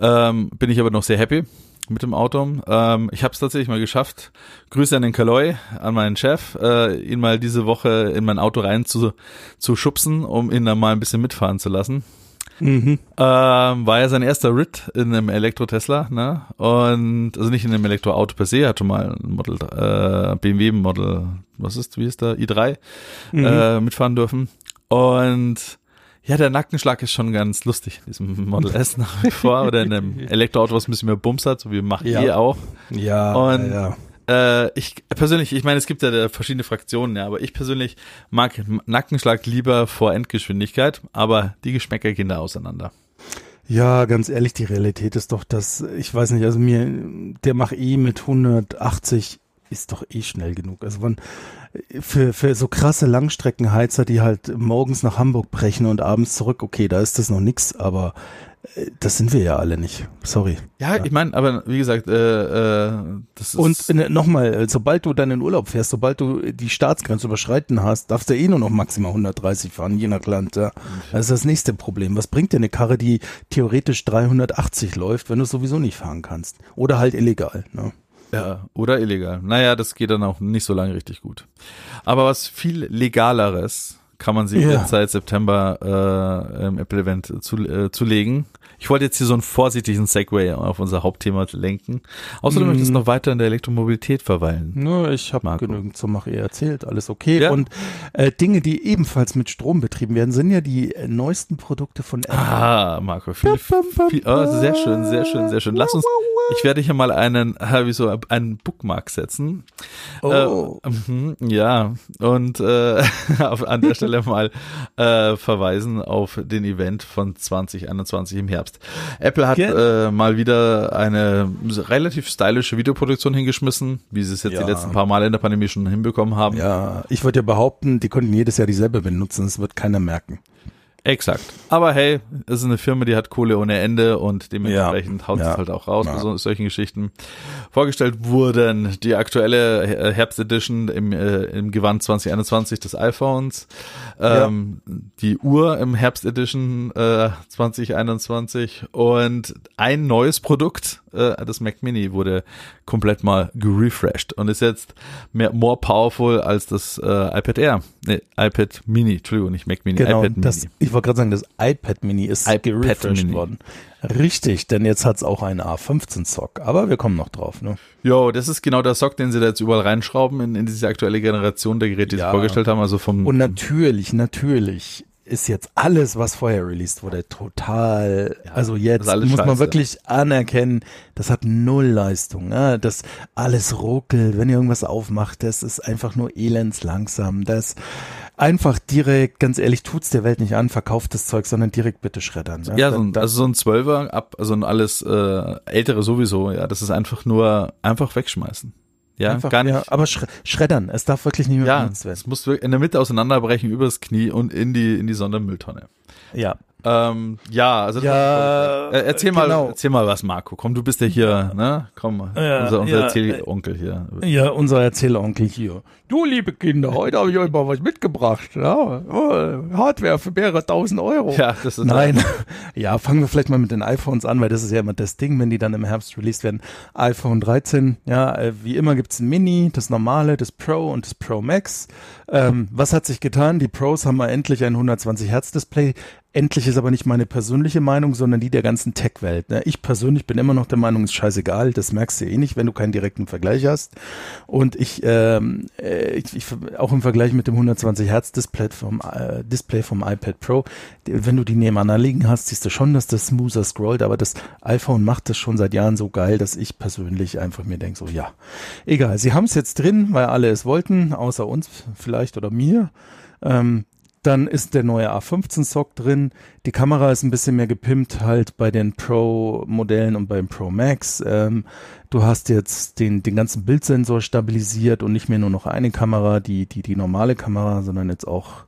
Ähm, bin ich aber noch sehr happy mit dem Auto. Ähm, ich habe es tatsächlich mal geschafft. Grüße an den Kaloy, an meinen Chef, äh, ihn mal diese Woche in mein Auto rein zu, zu schubsen, um ihn dann mal ein bisschen mitfahren zu lassen. Mhm. Ähm, war ja sein erster Rit in einem Elektro-Tesla, ne? Und also nicht in einem Elektroauto per se, hatte mal ein Model äh, BMW Model, was ist, wie ist der? i3 mhm. äh, mitfahren dürfen. Und ja, der Nackenschlag ist schon ganz lustig, diesem Model S nach wie vor. Oder in einem Elektroauto, was ein bisschen mehr Bums hat, so wie Mach ja. E auch. Ja, und ja. Äh, ich persönlich, ich meine, es gibt ja verschiedene Fraktionen, ja, aber ich persönlich mag Nackenschlag lieber vor Endgeschwindigkeit, aber die Geschmäcker gehen da auseinander. Ja, ganz ehrlich, die Realität ist doch, dass, ich weiß nicht, also mir, der Mach E mit 180 ist doch eh schnell genug. Also man, für, für so krasse Langstreckenheizer, die halt morgens nach Hamburg brechen und abends zurück, okay, da ist das noch nix, aber äh, das sind wir ja alle nicht. Sorry. Ja, ja. ich meine, aber wie gesagt, äh, äh, das ist. Und äh, nochmal, äh, sobald du dann in Urlaub fährst, sobald du die Staatsgrenze überschreiten hast, darfst du eh nur noch maximal 130 fahren, je nach Land. Ja. Das ist das nächste Problem. Was bringt dir eine Karre, die theoretisch 380 läuft, wenn du sowieso nicht fahren kannst? Oder halt illegal. Ne? Ja, oder illegal. Naja, das geht dann auch nicht so lange richtig gut. Aber was viel legaleres kann man sich jetzt seit September äh, im Apple-Event zu, äh, zulegen. Ich wollte jetzt hier so einen vorsichtigen Segway auf unser Hauptthema lenken. Außerdem mm. möchtest du noch weiter in der Elektromobilität verweilen. Nur ich habe genügend zum Mach erzählt, alles okay. Ja. Und äh, Dinge, die ebenfalls mit Strom betrieben werden, sind ja die äh, neuesten Produkte von Apple. Ah, Marco, viel, viel, oh, sehr schön, sehr schön, sehr schön. Lass uns, ich werde hier mal einen, äh, wie so, einen Bookmark setzen. Oh. Äh, ja, und äh, auf, an der Stelle mal äh, verweisen auf den Event von 2021 im Herbst. Apple hat äh, mal wieder eine relativ stylische Videoproduktion hingeschmissen, wie sie es jetzt ja. die letzten paar Mal in der Pandemie schon hinbekommen haben. Ja, ich würde ja behaupten, die konnten jedes Jahr dieselbe benutzen, das wird keiner merken. Exakt. Aber hey, es ist eine Firma, die hat Kohle ohne Ende und dementsprechend ja, haut ja, es halt auch raus ja. bei so, solchen Geschichten. Vorgestellt wurden die aktuelle Herbst-Edition im, äh, im Gewand 2021 des iPhones, ähm, die Uhr im Herbst-Edition äh, 2021 und ein neues Produkt, äh, das Mac Mini, wurde komplett mal gerefreshed und ist jetzt mehr more powerful als das äh, iPad Air. Nee, iPad Mini, Entschuldigung, nicht Mac Mini, genau, iPad Mini. Das, ich wollte gerade sagen, das iPad Mini ist iPad gerefreshed Mini. worden. Richtig, denn jetzt hat's auch einen A15-Sock, aber wir kommen noch drauf. Ne? Jo, das ist genau der Sock, den sie da jetzt überall reinschrauben in, in diese aktuelle Generation der Geräte, die ja. sie vorgestellt haben. Also vom Und natürlich, natürlich ist jetzt alles, was vorher released wurde, total, ja, also jetzt muss man wirklich anerkennen, das hat null Leistung, ne? das alles ruckelt, wenn ihr irgendwas aufmacht, das ist einfach nur elends langsam, das einfach direkt, ganz ehrlich, tut's der Welt nicht an, verkauft das Zeug, sondern direkt bitte schreddern. Ne? Ja, so ein, also so ein Zwölfer ab, also ein alles äh, ältere sowieso, ja, das ist einfach nur einfach wegschmeißen. Ja, Einfach, gar nicht. Ja, aber schreddern, es darf wirklich nicht mehr ja, benutzt werden. Es muss in der Mitte auseinanderbrechen übers Knie und in die in die Sondermülltonne. Ja. Ähm, ja, also ja, äh, erzähl mal, genau. erzähl mal was, Marco. Komm, du bist ja hier, ne? Komm, ja, unser, unser ja, Erzählonkel hier. Ja, unser Erzählonkel hier. Du, liebe Kinder, heute habe ich euch mal was mitgebracht. Ja, oh, Hardware für mehrere tausend Euro. Ja, das ist Nein. ja, fangen wir vielleicht mal mit den iPhones an, weil das ist ja immer das Ding, wenn die dann im Herbst released werden. iPhone 13, ja, äh, wie immer gibt's ein Mini, das normale, das Pro und das Pro Max. Ähm, was hat sich getan? Die Pros haben mal endlich ein 120 Hertz Display Endlich ist aber nicht meine persönliche Meinung, sondern die der ganzen Tech-Welt. Ne? Ich persönlich bin immer noch der Meinung, ist scheißegal, das merkst du eh nicht, wenn du keinen direkten Vergleich hast. Und ich, ähm, äh, ich, ich auch im Vergleich mit dem 120 Hertz Display vom, äh, Display vom iPad Pro, wenn du die nebeneinander liegen hast, siehst du schon, dass das smoother scrollt, aber das iPhone macht das schon seit Jahren so geil, dass ich persönlich einfach mir denke, so ja, egal, sie haben es jetzt drin, weil alle es wollten, außer uns vielleicht oder mir. Ähm, Dann ist der neue A15-Sock drin. Die Kamera ist ein bisschen mehr gepimpt halt bei den Pro-Modellen und beim Pro Max. Ähm, du hast jetzt den, den ganzen Bildsensor stabilisiert und nicht mehr nur noch eine Kamera, die, die, die normale Kamera, sondern jetzt auch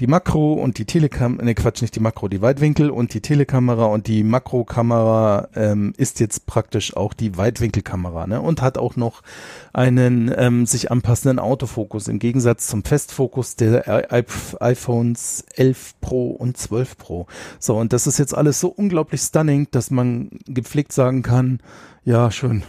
die Makro und die Telekamera, ne Quatsch, nicht die Makro, die Weitwinkel und die Telekamera und die Makrokamera ähm, ist jetzt praktisch auch die Weitwinkelkamera ne? und hat auch noch einen ähm, sich anpassenden Autofokus im Gegensatz zum Festfokus der I iPhones 11 Pro und 12 Pro. So, und das ist jetzt alles so unglaublich stunning, dass man gepflegt sagen kann, ja, schön,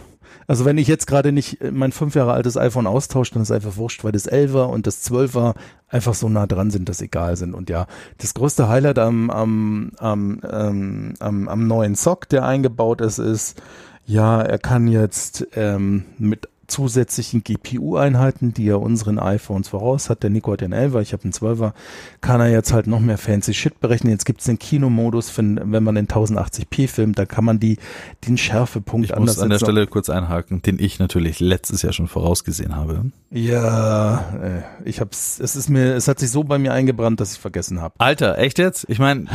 also wenn ich jetzt gerade nicht mein fünf Jahre altes iPhone austausche, dann ist einfach wurscht, weil das 11er und das 12er einfach so nah dran sind, dass egal sind. Und ja, das größte Highlight am, am, am, ähm, am, am neuen Sock, der eingebaut ist, ist, ja, er kann jetzt ähm, mit zusätzlichen GPU-Einheiten, die er unseren iPhones voraus hat. Der Nico hat den 11er, ich habe einen 12er, kann er jetzt halt noch mehr fancy Shit berechnen. Jetzt gibt es den Kinomodus, wenn, wenn man in 1080p filmt, da kann man die, den Schärfepunkt ich anders muss an der Stelle kurz einhaken, den ich natürlich letztes Jahr schon vorausgesehen habe. Ja, äh, ich hab's, es ist mir, es hat sich so bei mir eingebrannt, dass ich vergessen habe. Alter, echt jetzt? Ich meine,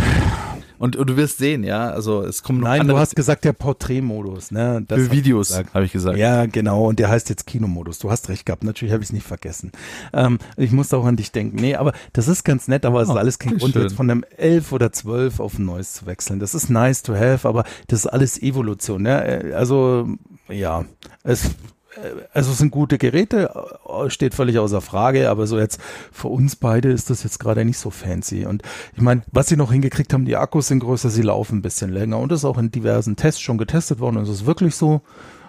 und, und, du wirst sehen, ja, also es kommen noch Nein, andere, du hast gesagt der Porträtmodus, ne? Das für Videos, habe ich gesagt. Ja, genau, und der heißt jetzt Kinomodus. Du hast recht gehabt, natürlich habe ich es nicht vergessen. Ähm, ich musste auch an dich denken. Nee, aber das ist ganz nett, aber es oh, ist alles kein Grund, schön. jetzt von einem 11 oder 12 auf ein neues zu wechseln. Das ist nice to have, aber das ist alles Evolution, ne? Also, ja, es also es sind gute Geräte, äh, steht völlig außer Frage, aber so jetzt für uns beide ist das jetzt gerade nicht so fancy. Und ich meine, was sie noch hingekriegt haben, die Akkus sind größer, sie laufen ein bisschen länger und das ist auch in diversen Tests schon getestet worden. Und es ist wirklich so.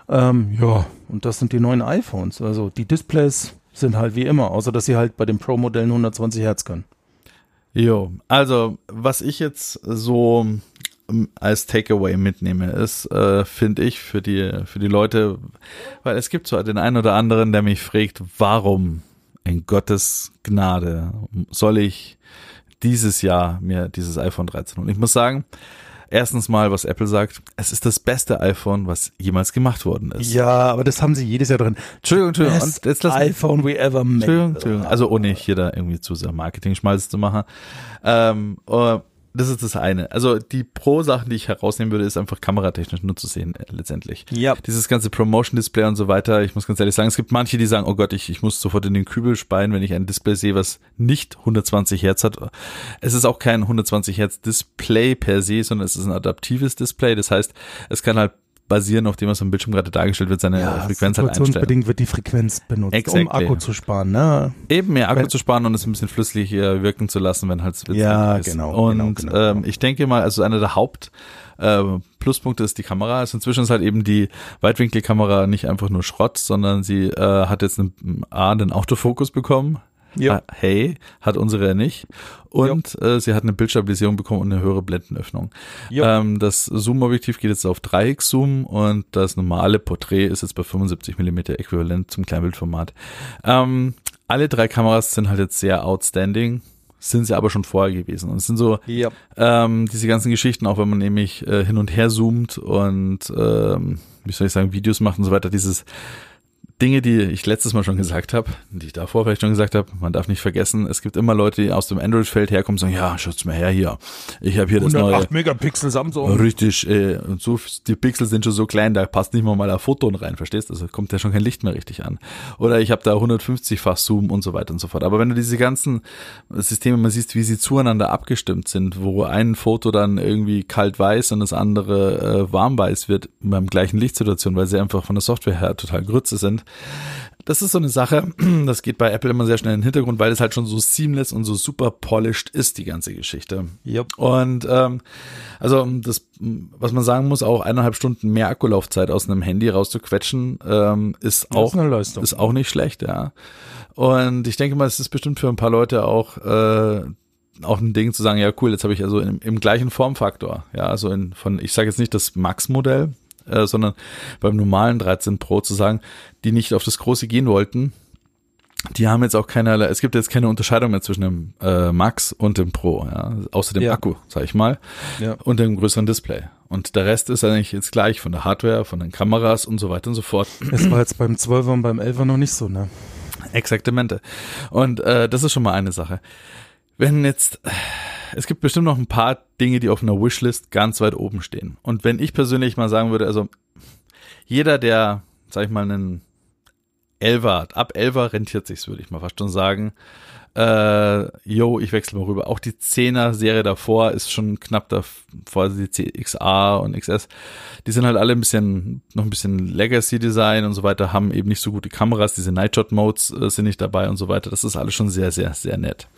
Ähm, ja, und das sind die neuen iPhones. Also die Displays sind halt wie immer, außer dass sie halt bei den Pro-Modellen 120 Hertz können. Jo, also was ich jetzt so als Takeaway mitnehme, ist, äh, finde ich, für die, für die Leute, weil es gibt zwar den einen oder anderen, der mich fragt, warum in Gottes Gnade soll ich dieses Jahr mir dieses iPhone 13 und ich muss sagen, erstens mal, was Apple sagt, es ist das beste iPhone, was jemals gemacht worden ist. Ja, aber das haben sie jedes Jahr drin. Entschuldigung, Entschuldigung. Best jetzt lass iPhone we ever made. Entschuldigung, Entschuldigung. Also ohne hier da irgendwie zu sehr Marketing-Schmalz zu machen. Ähm, uh, das ist das eine. Also die Pro-Sachen, die ich herausnehmen würde, ist einfach kameratechnisch nur zu sehen, äh, letztendlich. Ja. Dieses ganze Promotion-Display und so weiter, ich muss ganz ehrlich sagen, es gibt manche, die sagen, oh Gott, ich, ich muss sofort in den Kübel speien, wenn ich ein Display sehe, was nicht 120 Hertz hat. Es ist auch kein 120 Hertz Display per se, sondern es ist ein adaptives Display. Das heißt, es kann halt basieren auf dem, was am Bildschirm gerade dargestellt wird, seine ja, Frequenz halt einstellen. bedingt wird die Frequenz benutzt, exactly. um Akku zu sparen. Ne? Eben mehr Akku wenn, zu sparen und es ein bisschen flüssig wirken zu lassen, wenn halt ja, ist. Genau, und genau, genau, ähm, ich denke mal, also einer der Haupt äh, Pluspunkte ist die Kamera. Also inzwischen ist halt eben die Weitwinkelkamera nicht einfach nur Schrott, sondern sie äh, hat jetzt einen, A, einen Autofokus bekommen, ja. Ah, hey, hat unsere ja nicht. Und äh, sie hat eine Bildstabilisierung bekommen und eine höhere Blendenöffnung. Ähm, das Zoom-Objektiv geht jetzt auf 3x-Zoom und das normale Porträt ist jetzt bei 75 mm äquivalent zum Kleinbildformat. Ähm, alle drei Kameras sind halt jetzt sehr outstanding sind sie aber schon vorher gewesen. Und es sind so ja. ähm, diese ganzen Geschichten, auch wenn man nämlich äh, hin und her zoomt und ähm, wie soll ich sagen, Videos macht und so weiter, dieses Dinge, die ich letztes Mal schon gesagt habe, die ich davor vielleicht schon gesagt habe, man darf nicht vergessen, es gibt immer Leute, die aus dem Android-Feld herkommen und sagen, ja, schaut's mal her hier. Ich habe hier das neue. 8 Megapixel Samsung. Richtig, äh, und so, die Pixel sind schon so klein, da passt nicht mal mal ein Foto rein, verstehst? Also kommt ja schon kein Licht mehr richtig an. Oder ich habe da 150-fach Zoom und so weiter und so fort. Aber wenn du diese ganzen Systeme mal siehst, wie sie zueinander abgestimmt sind, wo ein Foto dann irgendwie kalt weiß und das andere äh, warm weiß wird beim gleichen Lichtsituation, weil sie einfach von der Software her total Grütze sind, das ist so eine Sache, das geht bei Apple immer sehr schnell in den Hintergrund, weil es halt schon so seamless und so super polished ist, die ganze Geschichte. Yep. Und ähm, also das, was man sagen muss, auch eineinhalb Stunden mehr Akkulaufzeit aus einem Handy rauszuquetschen, ähm, ist auch ist, ist auch nicht schlecht, ja. Und ich denke mal, es ist bestimmt für ein paar Leute auch äh, auch ein Ding zu sagen, ja cool, jetzt habe ich also im, im gleichen Formfaktor, ja, also in, von, ich sage jetzt nicht das Max-Modell, äh, sondern beim normalen 13 Pro zu sagen, die nicht auf das große gehen wollten, die haben jetzt auch keine, es gibt jetzt keine Unterscheidung mehr zwischen dem äh, Max und dem Pro, ja, außer dem ja. Akku, sag ich mal, ja. und dem größeren Display. Und der Rest ist eigentlich jetzt gleich von der Hardware, von den Kameras und so weiter und so fort. Es war jetzt beim 12er und beim 11er noch nicht so, ne? Exaktamente. Und äh, das ist schon mal eine Sache. Wenn jetzt, es gibt bestimmt noch ein paar Dinge, die auf einer Wishlist ganz weit oben stehen. Und wenn ich persönlich mal sagen würde, also jeder, der, sag ich mal, einen Elfer, ab Elfer rentiert sich's, würde ich mal fast schon sagen äh, yo, ich wechsle mal rüber. Auch die 10er Serie davor ist schon knapp davor, also die CXA und XS. Die sind halt alle ein bisschen, noch ein bisschen Legacy Design und so weiter, haben eben nicht so gute Kameras, diese Nightshot Modes äh, sind nicht dabei und so weiter. Das ist alles schon sehr, sehr, sehr nett.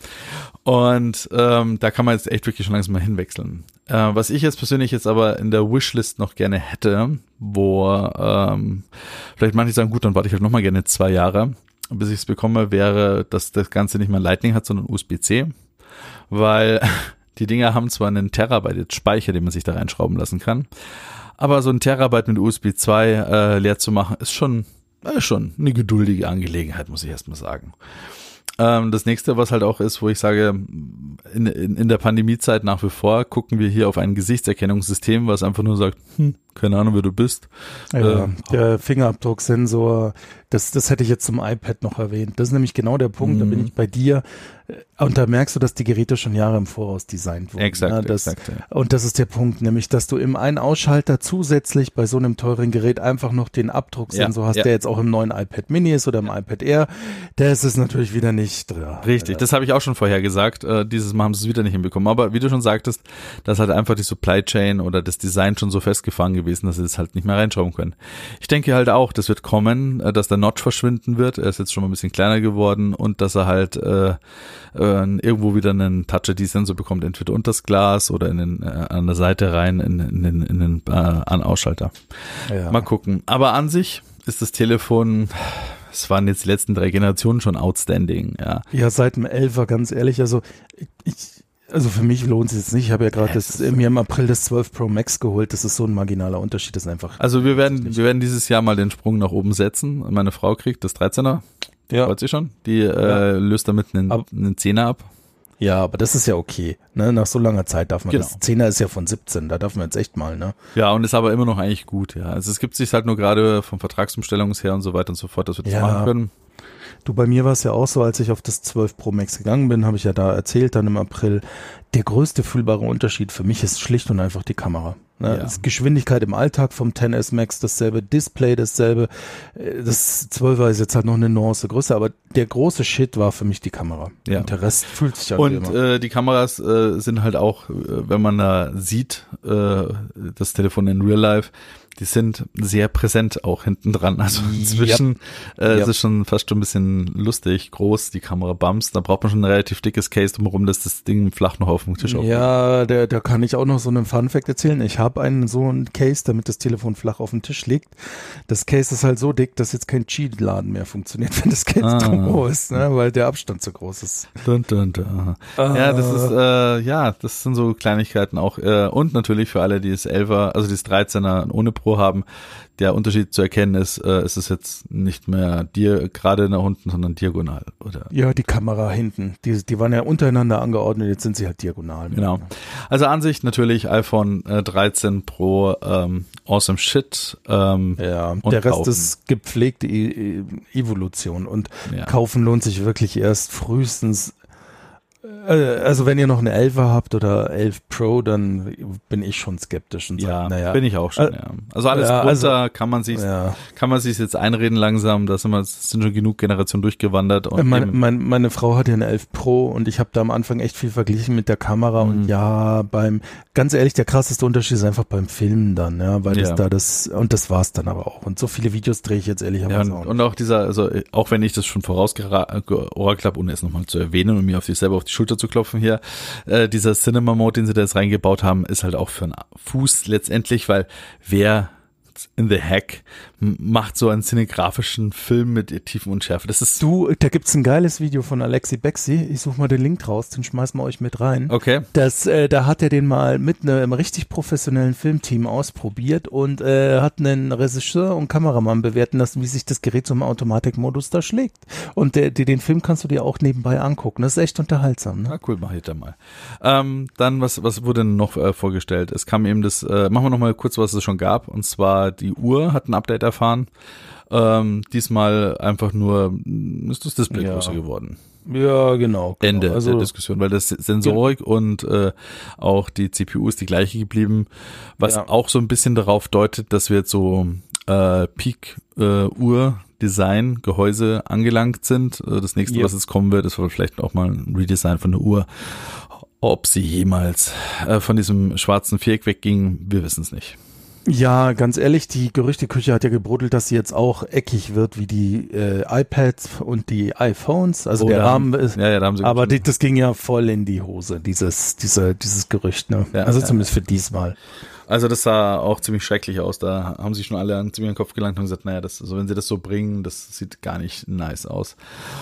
Und ähm, da kann man jetzt echt wirklich schon langsam mal hinwechseln. Äh, was ich jetzt persönlich jetzt aber in der Wishlist noch gerne hätte, wo ähm, vielleicht manche sagen, gut, dann warte ich halt noch mal gerne zwei Jahre bis ich es bekomme, wäre, dass das Ganze nicht mehr Lightning hat, sondern USB-C, weil die Dinger haben zwar einen Terabyte Speicher, den man sich da reinschrauben lassen kann, aber so ein Terabyte mit USB 2 äh, leer zu machen, ist schon, äh, schon eine geduldige Angelegenheit, muss ich erstmal sagen. Ähm, das nächste, was halt auch ist, wo ich sage, in, in, in der Pandemiezeit nach wie vor gucken wir hier auf ein Gesichtserkennungssystem, was einfach nur sagt, hm, keine Ahnung, wer du bist. Ja, äh, der Fingerabdrucksensor, das, das hätte ich jetzt zum iPad noch erwähnt. Das ist nämlich genau der Punkt, da bin mhm. ich bei dir. Und da merkst du, dass die Geräte schon Jahre im Voraus designt wurden. Exakt, ne? das, exakt ja. Und das ist der Punkt, nämlich, dass du im einen Ausschalter zusätzlich bei so einem teuren Gerät einfach noch den Abdrucksensor ja, hast, ja. der jetzt auch im neuen iPad Mini ist oder im iPad Air. Der ist es natürlich wieder nicht. Richtig, das habe ich auch schon vorher gesagt. Äh, dieses Mal haben sie es wieder nicht hinbekommen. Aber wie du schon sagtest, dass halt einfach die Supply Chain oder das Design schon so festgefangen gewesen, dass sie das halt nicht mehr reinschrauben können. Ich denke halt auch, das wird kommen, äh, dass der Notch verschwinden wird. Er ist jetzt schon mal ein bisschen kleiner geworden und dass er halt äh, äh, irgendwo wieder einen Touch-ID-Sensor bekommt, entweder unter das Glas oder in den, äh, an der Seite rein in, in, in, in den äh, an Ausschalter. Ja. Mal gucken. Aber an sich ist das Telefon es waren jetzt die letzten drei Generationen schon outstanding, ja. Ja, seit dem 11 ganz ehrlich, also ich, also für mich lohnt es jetzt nicht. Ich habe ja gerade ja, mir im April das 12 Pro Max geholt. Das ist so ein marginaler Unterschied. Das ist einfach. Also wir werden, wir werden dieses Jahr mal den Sprung nach oben setzen. Meine Frau kriegt das 13er. Ja. Freut sie schon. Die äh, ja. löst damit einen, aber, einen Zehner ab. Ja, aber das ist ja okay. Ne? Nach so langer Zeit darf man genau. das. Zehner ist ja von 17, da darf man jetzt echt mal, ne? Ja, und ist aber immer noch eigentlich gut, ja. Also es gibt sich halt nur gerade vom Vertragsumstellungs her und so weiter und so fort, dass wir das ja. machen können. Du, bei mir war es ja auch so, als ich auf das 12 Pro Max gegangen bin, habe ich ja da erzählt, dann im April, der größte fühlbare Unterschied für mich ist schlicht und einfach die Kamera. Ne? Ja. Geschwindigkeit im Alltag vom 10S Max dasselbe, Display dasselbe. Äh, das 12er ist jetzt halt noch eine Nuance größer, aber der große Shit war für mich die Kamera. Ja. Und der Rest fühlt sich an. Und äh, die Kameras äh, sind halt auch, äh, wenn man da sieht, äh, das Telefon in Real Life, die sind sehr präsent auch hinten dran. Also inzwischen yep. äh, yep. ist es schon fast schon ein bisschen lustig, groß, die Kamera bumps. Da braucht man schon ein relativ dickes Case drumherum, dass das Ding flach noch auf dem Tisch aufgeht. Ja, da, da kann ich auch noch so einen Fun-Fact erzählen. Ich habe einen so einen Case, damit das Telefon flach auf dem Tisch liegt. Das Case ist halt so dick, dass jetzt kein Cheat-Laden mehr funktioniert, wenn das Case ah. drumherum ist, ne? weil der Abstand zu groß ist. Dun, dun, dun. Ah. Ja, das ist, äh, ja, das sind so Kleinigkeiten auch. Äh, und natürlich für alle, die es 11er, also die es 13er ohne Pro haben, der Unterschied zu erkennen ist, äh, es ist jetzt nicht mehr dir gerade nach unten, sondern diagonal, oder? Ja, die Kamera hinten. Die, die waren ja untereinander angeordnet, jetzt sind sie halt diagonal. Genau. Also Ansicht natürlich iPhone äh, 13 Pro, ähm, awesome shit. Ähm, ja, der Rest kaufen. ist gepflegte e Evolution und ja. kaufen lohnt sich wirklich erst frühestens äh, also wenn ihr noch eine 11 habt oder 11 Pro, dann bin ich schon skeptisch und sage, ja, naja. bin ich auch schon, äh, ja. Also alles ja, also, kann man sich ja. kann man sich jetzt einreden langsam, da sind, wir, sind schon genug Generationen durchgewandert. Und meine, meine, meine Frau hat ja eine 11 Pro und ich habe da am Anfang echt viel verglichen mit der Kamera mhm. und ja, beim, ganz ehrlich, der krasseste Unterschied ist einfach beim Filmen dann, ja, weil das da das, und das war's dann aber auch. Und so viele Videos drehe ich jetzt ehrlicherweise ja, und, auch und auch dieser, also auch wenn ich das schon vorausgeorakelt habe, ohne es nochmal zu erwähnen und mir auf sich selber auf die Schulter zu klopfen hier. Äh, dieser Cinema Mode, den sie da jetzt reingebaut haben, ist halt auch für einen Fuß letztendlich, weil wer in the Hack macht so einen cinegrafischen Film mit Tiefen und Schärfe. Das ist du, da gibt's ein geiles Video von Alexi Bexi. Ich suche mal den Link raus, den schmeißen wir euch mit rein. Okay. Das, äh, da hat er den mal mit einem richtig professionellen Filmteam ausprobiert und äh, hat einen Regisseur und Kameramann bewerten lassen, wie sich das Gerät zum Automatikmodus da schlägt. Und der, den Film kannst du dir auch nebenbei angucken. Das ist echt unterhaltsam. Ne? Ah, cool, mach ich da mal. Ähm, dann was, was wurde noch äh, vorgestellt? Es kam eben das. Äh, machen wir noch mal kurz, was es schon gab. Und zwar die Uhr hat ein Update erfahren. Ähm, diesmal einfach nur ist das Display ja. größer geworden. Ja, genau. genau. Ende also, der Diskussion, weil das Sensorik ja. und äh, auch die CPU ist die gleiche geblieben, was ja. auch so ein bisschen darauf deutet, dass wir jetzt so äh, Peak-Uhr äh, Design, Gehäuse angelangt sind. Äh, das nächste, ja. was jetzt kommen wird, ist vielleicht auch mal ein Redesign von der Uhr. Ob sie jemals äh, von diesem schwarzen Viereck wegging, wir wissen es nicht. Ja, ganz ehrlich, die Gerüchteküche hat ja gebrodelt, dass sie jetzt auch eckig wird wie die äh, iPads und die iPhones. Also oh, der Rahmen ist, ja, ja, da haben sie aber die, das ging ja voll in die Hose, dieses, diese, dieses Gerücht, ne? Ja, also zumindest für diesmal. Also das sah auch ziemlich schrecklich aus. Da haben sich schon alle an ziemlich den Kopf gelangt und gesagt, naja, das, also wenn sie das so bringen, das sieht gar nicht nice aus.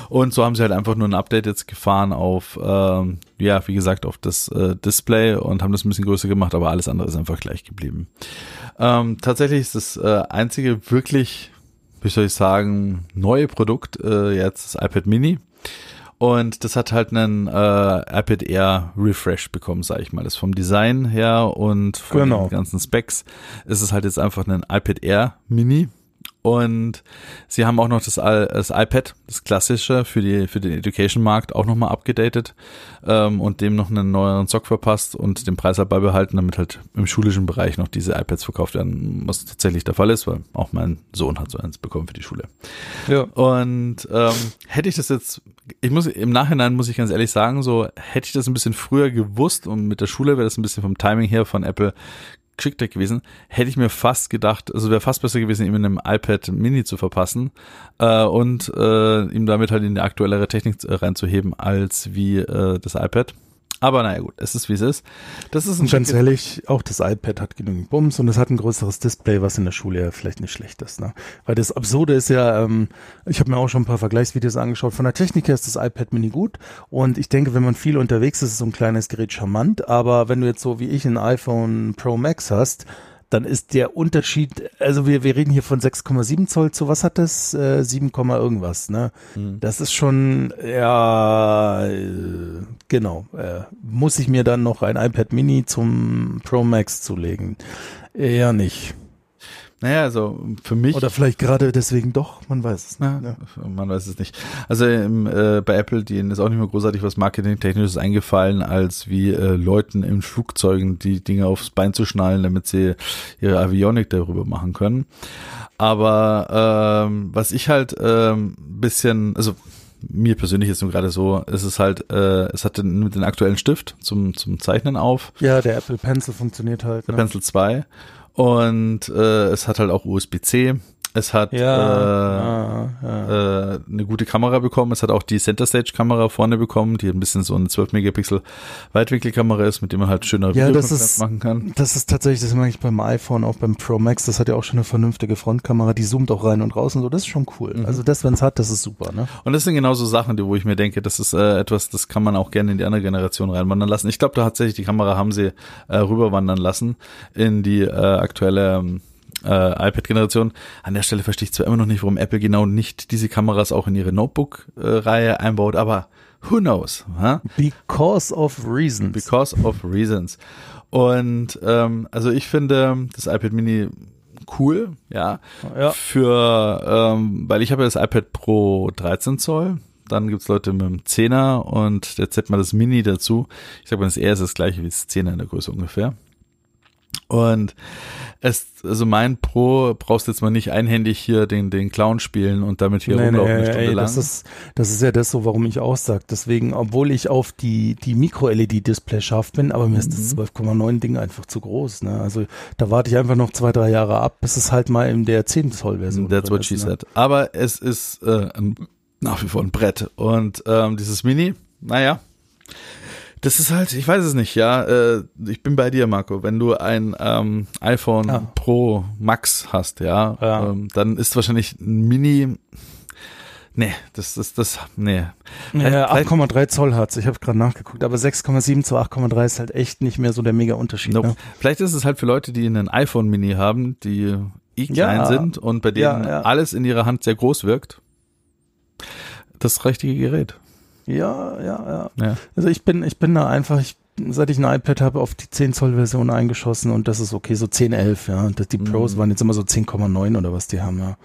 Und so haben sie halt einfach nur ein Update jetzt gefahren auf, ähm, ja, wie gesagt, auf das äh, Display und haben das ein bisschen größer gemacht, aber alles andere ist einfach gleich geblieben. Ähm, tatsächlich ist das äh, einzige wirklich, wie soll ich sagen, neue Produkt äh, jetzt das iPad Mini. Und das hat halt einen äh, iPad Air Refresh bekommen, sage ich mal. Das vom Design her und von genau. den ganzen Specs ist es halt jetzt einfach ein iPad Air Mini. Und sie haben auch noch das, das iPad, das klassische für die für den Education-Markt auch nochmal abgedatet ähm, und dem noch einen neueren Zock verpasst und den Preis halt beibehalten, damit halt im schulischen Bereich noch diese iPads verkauft werden, was tatsächlich der Fall ist, weil auch mein Sohn hat so eins bekommen für die Schule. Ja. Und ähm, hätte ich das jetzt, ich muss im Nachhinein muss ich ganz ehrlich sagen, so hätte ich das ein bisschen früher gewusst und mit der Schule wäre das ein bisschen vom Timing her von Apple geschickter gewesen. Hätte ich mir fast gedacht, also wäre fast besser gewesen, ihm in einem iPad Mini zu verpassen äh, und äh, ihm damit halt in die aktuellere Technik reinzuheben als wie äh, das iPad. Aber naja gut, es ist wie es ist. Das ist ein und ganz ehrlich, auch das iPad hat genügend Bums und es hat ein größeres Display, was in der Schule ja vielleicht nicht schlecht ist. Ne? Weil das Absurde ist ja, ähm, ich habe mir auch schon ein paar Vergleichsvideos angeschaut. Von der Technik her ist das iPad Mini gut und ich denke, wenn man viel unterwegs ist, ist so ein kleines Gerät charmant. Aber wenn du jetzt so wie ich ein iPhone Pro Max hast, dann ist der Unterschied, also wir, wir reden hier von 6,7 Zoll zu was hat das? Äh, 7, irgendwas, ne? Mhm. Das ist schon, ja, äh, genau. Äh, muss ich mir dann noch ein iPad Mini zum Pro Max zulegen? Eher nicht. Naja, also für mich. Oder vielleicht gerade deswegen doch, man weiß es nicht. Ja, man weiß es nicht. Also im, äh, bei Apple, denen ist auch nicht mehr großartig was Marketingtechnisches eingefallen, als wie äh, Leuten in Flugzeugen die Dinge aufs Bein zu schnallen, damit sie ihre Avionik darüber machen können. Aber ähm, was ich halt ähm, bisschen, also mir persönlich ist nur gerade so, es ist halt, äh, es hat den, mit den aktuellen Stift zum, zum Zeichnen auf. Ja, der Apple Pencil funktioniert halt. Der ne? Pencil 2. Und äh, es hat halt auch USB-C. Es hat ja, äh, ah, ja. Äh, eine gute Kamera bekommen. Es hat auch die Center Stage Kamera vorne bekommen, die ein bisschen so eine 12 Megapixel Weitwinkelkamera ist, mit dem man halt schöner ja, Videos machen kann. Das ist tatsächlich, das mache ich beim iPhone, auch beim Pro Max. Das hat ja auch schon eine vernünftige Frontkamera, die zoomt auch rein und raus und so. Das ist schon cool. Mhm. Also das, wenn es hat, das ist super. Ne? Und das sind genauso Sachen, die, wo ich mir denke, das ist äh, etwas, das kann man auch gerne in die andere Generation reinwandern lassen. Ich glaube, da tatsächlich die Kamera haben sie äh, rüberwandern lassen in die äh, aktuelle ähm, äh, iPad-Generation. An der Stelle verstehe ich zwar immer noch nicht, warum Apple genau nicht diese Kameras auch in ihre Notebook-Reihe einbaut, aber who knows? Huh? Because of reasons. Because of reasons. Und ähm, also ich finde das iPad Mini cool, ja. ja. Für, ähm, weil ich habe ja das iPad Pro 13 Zoll. Dann gibt's Leute mit dem 10er und jetzt hat man das Mini dazu. Ich sag mal, das R ist das gleiche wie das 10er in der Größe ungefähr. Und es, also mein Pro brauchst jetzt mal nicht einhändig hier den, den Clown spielen und damit hier nee, rumlaufen nee, eine Stunde ey, lang. Das ist, das ist ja das so, warum ich auch sag. Deswegen, obwohl ich auf die, die Micro-LED-Display scharf bin, aber mir mhm. ist das 12,9 Ding einfach zu groß. Ne? Also da warte ich einfach noch zwei, drei Jahre ab, bis es halt mal in der 10 Zoll Version That's what she ne? said. Aber es ist äh, ein, nach wie vor ein Brett. Und ähm, dieses Mini, naja, das ist halt, ich weiß es nicht, ja. Äh, ich bin bei dir, Marco. Wenn du ein ähm, iPhone ja. Pro Max hast, ja, ja. Ähm, dann ist wahrscheinlich ein Mini. Nee, das ist das, nee. Ja, 8,3 Zoll hat's. Ich habe gerade nachgeguckt, aber 6,7 zu 8,3 ist halt echt nicht mehr so der mega Unterschied. Nope. Ne? Vielleicht ist es halt für Leute, die einen iPhone Mini haben, die eh klein ja, sind und bei denen alles in ihrer Hand sehr groß wirkt. Das richtige Gerät. Ja, ja, ja, ja. Also ich bin, ich bin da einfach, ich seit ich ein iPad habe, auf die 10 Zoll Version eingeschossen und das ist okay, so 10, 11, ja. Und die Pros mhm. waren jetzt immer so 10,9 oder was die haben, ja.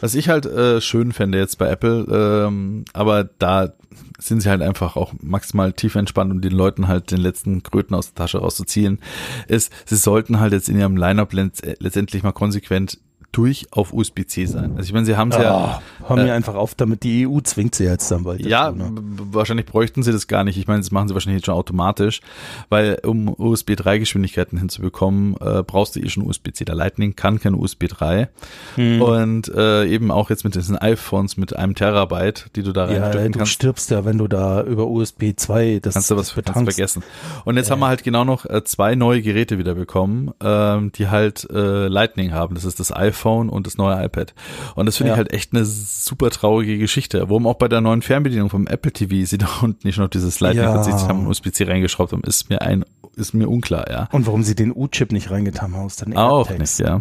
Was ich halt äh, schön fände jetzt bei Apple, ähm, aber da sind sie halt einfach auch maximal tief entspannt, um den Leuten halt den letzten Kröten aus der Tasche rauszuziehen, ist, sie sollten halt jetzt in ihrem Lineup letztendlich mal konsequent durch auf USB-C sein. Also ich meine, sie haben es oh, ja. Hör mir äh, einfach auf, damit die EU zwingt sie jetzt dann bald. Ja, dazu, ne? wahrscheinlich bräuchten sie das gar nicht. Ich meine, das machen sie wahrscheinlich jetzt schon automatisch, weil um USB 3 Geschwindigkeiten hinzubekommen, äh, brauchst du eh schon USB-C. Der Lightning kann kein USB 3. Hm. Und äh, eben auch jetzt mit diesen iPhones mit einem Terabyte, die du da reinstecken ja, du kannst. stirbst ja, wenn du da über USB 2 das kannst du was kannst vergessen. Und jetzt äh. haben wir halt genau noch äh, zwei neue Geräte wieder bekommen, ähm, die halt äh, Lightning haben. Das ist das iPhone iPhone und das neue iPad. Und das finde ja. ich halt echt eine super traurige Geschichte. Warum auch bei der neuen Fernbedienung vom Apple TV sie da unten nicht noch dieses Lightning ja. haben und USB-C reingeschraubt haben, ist mir ein, ist mir unklar, ja. Und warum sie den U-Chip nicht reingetan haben aus den Auch nicht, ja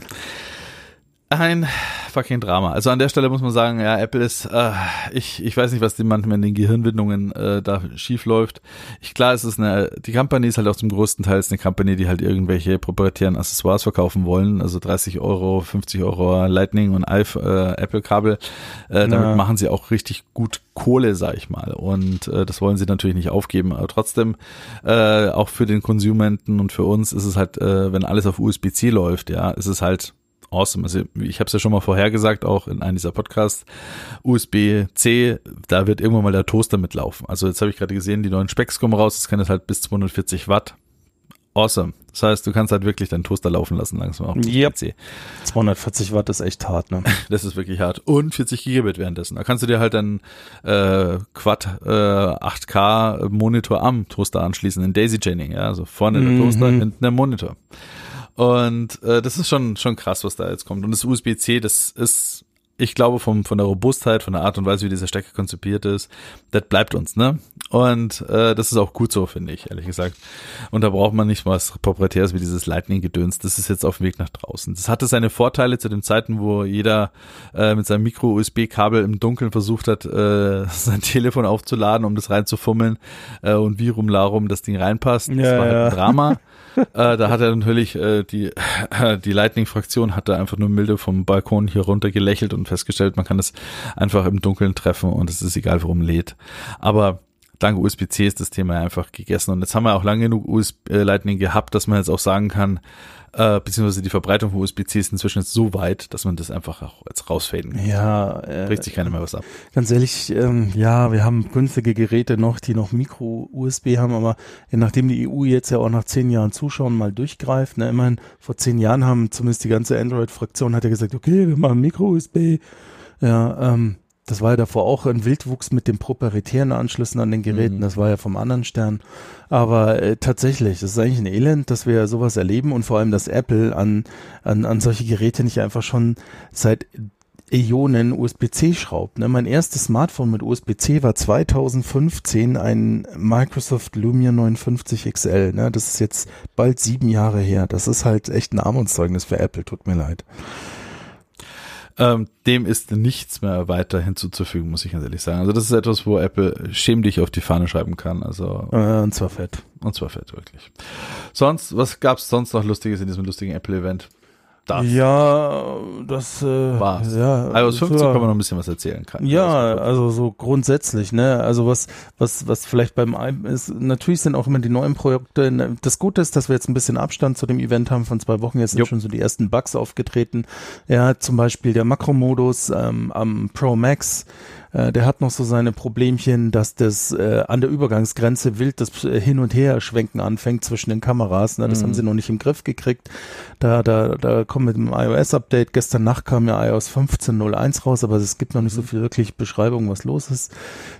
ein fucking Drama. Also an der Stelle muss man sagen, ja, Apple ist, äh, ich, ich weiß nicht, was die manchmal in den Gehirnwindungen äh, da schief läuft. Ich, klar, es ist eine, die Company ist halt auch zum größten Teil eine Company, die halt irgendwelche proprietären Accessoires verkaufen wollen, also 30 Euro, 50 Euro Lightning und äh, Apple-Kabel. Äh, damit ja. machen sie auch richtig gut Kohle, sag ich mal. Und äh, das wollen sie natürlich nicht aufgeben. Aber trotzdem, äh, auch für den Konsumenten und für uns ist es halt, äh, wenn alles auf USB-C läuft, ja, ist es halt awesome. Also ich habe es ja schon mal vorhergesagt, auch in einem dieser Podcasts, USB-C, da wird irgendwann mal der Toaster mitlaufen. Also jetzt habe ich gerade gesehen, die neuen Specks kommen raus, das kann jetzt halt bis 240 Watt. Awesome. Das heißt, du kannst halt wirklich deinen Toaster laufen lassen langsam auf yep. PC. 240 Watt ist echt hart, ne? Das ist wirklich hart. Und 40 Gigabit währenddessen. Da kannst du dir halt einen äh, Quad äh, 8K Monitor am Toaster anschließen in Daisy Chaining, ja, also vorne der Toaster, mhm. hinten der Monitor. Und äh, das ist schon, schon krass, was da jetzt kommt. Und das USB-C, das ist, ich glaube, vom, von der Robustheit, von der Art und Weise, wie dieser Stecker konzipiert ist, das bleibt uns, ne? Und äh, das ist auch gut so, finde ich, ehrlich gesagt. Und da braucht man nicht was Proprietäres wie dieses Lightning-Gedöns. Das ist jetzt auf dem Weg nach draußen. Das hatte seine Vorteile zu den Zeiten, wo jeder äh, mit seinem Micro-USB-Kabel im Dunkeln versucht hat, äh, sein Telefon aufzuladen, um das reinzufummeln äh, und wie rumlarum das Ding reinpasst. Das ja, war halt ein Drama. äh, da hat er natürlich äh, die äh, die Lightning-Fraktion hat da einfach nur milde vom Balkon hier runter gelächelt und festgestellt, man kann es einfach im Dunkeln treffen und es ist egal, worum lädt. Aber dank USB-C ist das Thema einfach gegessen und jetzt haben wir auch lange genug USB äh, Lightning gehabt, dass man jetzt auch sagen kann, äh, beziehungsweise die Verbreitung von USB-C ist inzwischen jetzt so weit, dass man das einfach auch jetzt rausfaden kann. Ja. Äh, Bricht sich keiner mehr was ab. Ganz ehrlich, ähm, ja, wir haben günstige Geräte noch, die noch Micro-USB haben, aber je nachdem die EU jetzt ja auch nach zehn Jahren Zuschauen mal durchgreift, ne, immerhin vor zehn Jahren haben zumindest die ganze Android-Fraktion hat ja gesagt, okay, wir machen Micro-USB, ja, ähm, das war ja davor auch ein Wildwuchs mit den proprietären Anschlüssen an den Geräten. Mhm. Das war ja vom anderen Stern. Aber äh, tatsächlich, das ist eigentlich ein Elend, dass wir sowas erleben und vor allem, dass Apple an, an, an solche Geräte nicht einfach schon seit Äonen USB-C schraubt. Ne? Mein erstes Smartphone mit USB-C war 2015 ein Microsoft Lumia 59 XL. Ne? Das ist jetzt bald sieben Jahre her. Das ist halt echt ein Armutszeugnis für Apple. Tut mir leid. Ähm, dem ist nichts mehr weiter hinzuzufügen, muss ich ganz ehrlich sagen. Also das ist etwas, wo Apple schämlich auf die Fahne schreiben kann. Also äh, und zwar fett. Und zwar fett, wirklich. Sonst, was gab's sonst noch Lustiges in diesem lustigen Apple-Event? Das ja, das äh, war's. Ja, iOS 15 kann man noch ein bisschen was erzählen kann. Ja, also so grundsätzlich, ne? Also was was was vielleicht beim ist natürlich sind auch immer die neuen Projekte. Ne? Das Gute ist, dass wir jetzt ein bisschen Abstand zu dem Event haben von zwei Wochen. Jetzt sind Jupp. schon so die ersten Bugs aufgetreten. Ja, zum Beispiel der Makromodus ähm, am Pro Max äh, der hat noch so seine Problemchen, dass das äh, an der Übergangsgrenze wild das äh, Hin- und Her-Schwenken anfängt zwischen den Kameras. Ne? Das mhm. haben sie noch nicht im Griff gekriegt. Da, da, da kommt mit dem iOS-Update. Gestern Nacht kam ja iOS 15.01 raus, aber es gibt noch nicht so mhm. viel wirklich Beschreibung, was los ist.